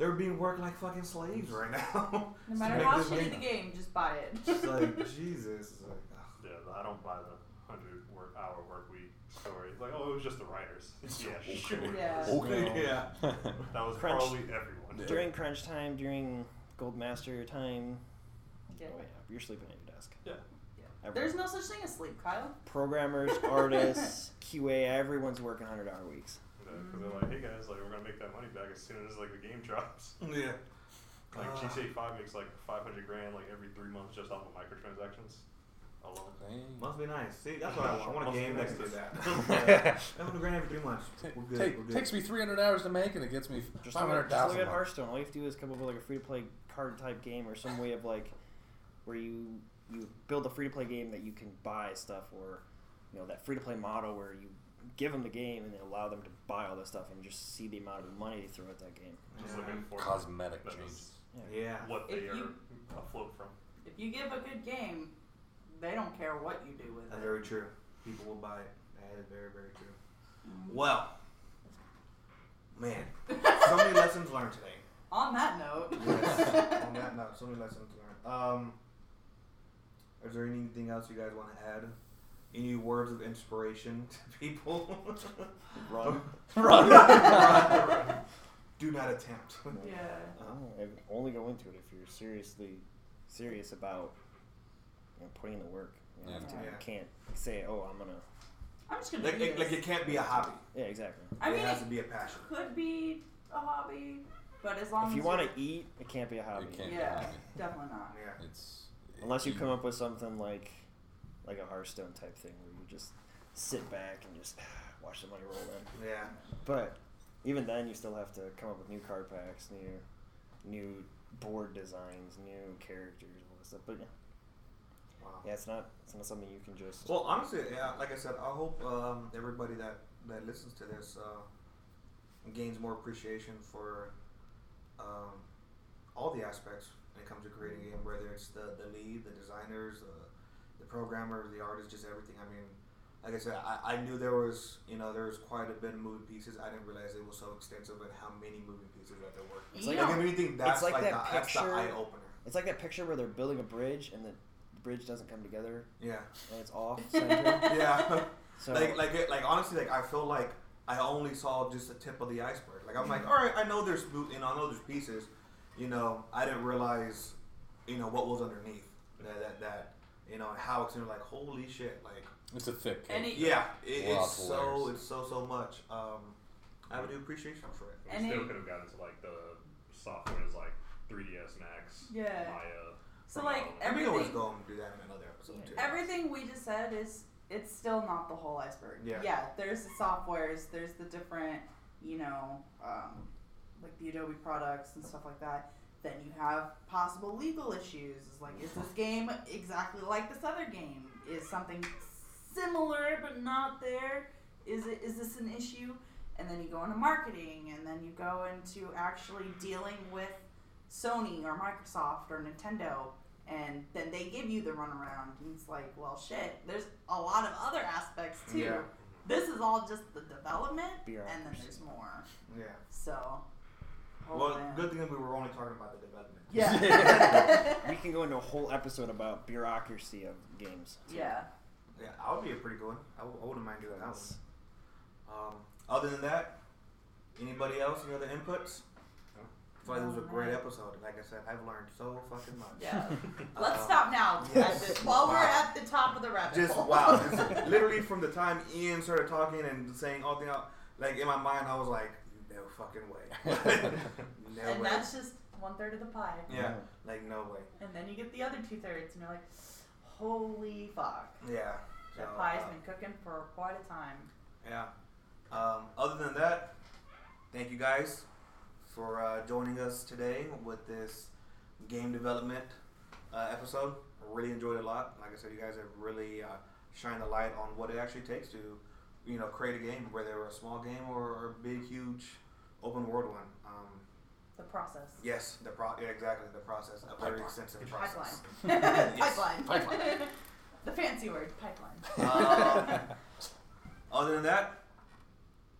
they're being worked like fucking slaves right now. <laughs> No matter how shitty the game, just buy it. It's like <laughs> Jesus. It's like, ugh. Yeah, I don't buy the hundred work hour work week story. It's like, oh, it was just the writers. <laughs> yeah, sure. Yeah. Okay. yeah. That was Crunch. probably everyone. During crunch time, during gold master time, Yeah. oh yeah, you're sleeping at your desk. Yeah. Everyone. There's no such thing as sleep, Kyle. programmers, artists, QA, everyone's working 100 hour weeks. Because they're like, hey guys, like we're gonna make that money back as soon as like the game <laughs> drops. Yeah. Like Ah. GTA Five makes like 500 grand like every three months just off of microtransactions alone. Must be nice. See, that's what I want. I want a Must be game that nice. can do that. <laughs> <laughs> I'm every three months. We're good. Take, we're good. takes me 300 hours to make, and it gets me Just look, at, just 500,000. look at. Hearthstone. All you have to do is come up with like a free to play card type game or some way of like where you you build a free to play game that you can buy stuff or you know that free to play model where you give them the game and then allow them to buy all this stuff and just see the amount of money they throw at that game. Just Yeah. looking for Cosmetic changes. is Yeah. what If they are you- afloat from. If you give a good game, they don't care what you do with That's it. very true. People will buy it. That is very, very true. Mhm. Well, man, <laughs> so many lessons learned today. On that note, Yes. On that note, so many lessons learned. Um, is there anything else you guys want to add? Any words of inspiration <laughs> to people? <laughs> Run. <laughs> Run. run. Do not attempt. yeah. Oh, and only go into it if you're seriously serious about you know, putting in the work. You, have to. Yeah. you can't say, "Oh, I'm gonna." I'm just gonna Like, do it, like it can't be a hobby. Yeah, exactly. I it mean, has it to be a passion. could be a hobby, but as long If as you want to eat, it can't be a hobby. It can't. yeah, be. definitely not. Yeah. It's Unless you come up with something like like a Hearthstone type thing where you just sit back and just <sighs> watch the money roll in. Yeah. But even then, you still have to come up with new card packs, new new board designs, new characters, all this stuff. But yeah, Wow. yeah, it's not it's not something you can just. Well, honestly, yeah, like I said, I hope um, everybody that, that listens to this uh, gains more appreciation for um, all the aspects when it comes to creating a game, whether it's the, the lead, the designers, uh, the programmer, the artists, just everything. I mean, like I said, I, I knew there was, you know, there was quite a bit of moving pieces. I didn't realize it was so extensive and how many moving pieces that there were. It's like Like, if anything, that's like like, that the, that's the picture- eye opener. It's like that picture where they're building a bridge and the bridge doesn't come together Yeah. and it's off <laughs> center. Yeah. <laughs> So like like it, like honestly like I feel like I only saw just the tip of the iceberg. Like I'm like, mm-hmm. all right, I know there's you know I know there's pieces. You know, I didn't realize you know what was underneath that that, that you know how it's like holy shit like it's a thick cake. Any- yeah it, it's so layers. it's so so much. Um, I have a new appreciation for it. We And still could have gotten to like the software is like 3ds Max, Yeah. Maya. So from like Allen. And we can always go and do that in another episode too. everything we just said is it's still not the whole iceberg. Yeah. Yeah. there's the softwares, there's the different, you know, um, like the Adobe products and stuff like that. Then you have possible legal issues. It's like, is this game exactly like this other game? Is something similar but not there. Is it is this an issue? And then you go into marketing, and then you go into actually dealing with Sony or Microsoft or Nintendo, and then they give you the runaround. And it's like, well, shit. There's a lot of other aspects too. Yeah. This is all just the development, and then there's more. Yeah. So. Oh, well, man. good thing we were only talking about the development. Yeah. <laughs> we can go into a whole episode about bureaucracy of games. yeah. Yeah, I would be a pretty good one. I, w- I wouldn't mind doing that one. Um, other than that, anybody else? Any other inputs? I feel like this was a great episode. Like I said, I've learned so fucking much. Yeah. <laughs> Let's Um, stop now. yes. At the- while we're at the top of the rabbit Just hole. wow! <laughs> Just literally from the time Ian started talking and saying all things out, like in my mind, I was like, no fucking way. <laughs> <laughs> no and way. that's just one third of the pie. yeah, like no way. And then you get the other two thirds, and you're like, holy fuck. Yeah. So, That pie's uh, been cooking for quite a time. Yeah. Um, other than that, thank you guys for uh, joining us today with this game development uh, episode. Really enjoyed it a lot. Like I said, you guys have really uh, shined the light on what it actually takes to, you know, create a game, whether a small game or, or a big, huge, open world one. Um, The process. yes, the pro. Yeah, exactly the process. A very Pipeline. extensive Pipeline. process. <laughs> <laughs> Yes. pipeline. Pipeline. <laughs> the fancy word, pipeline. Um, other than that,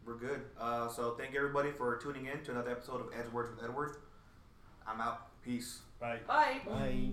we're good. Uh, so thank everybody for tuning in to another episode of Edwards with Edward. I'm out. Peace. Bye. Bye. Bye.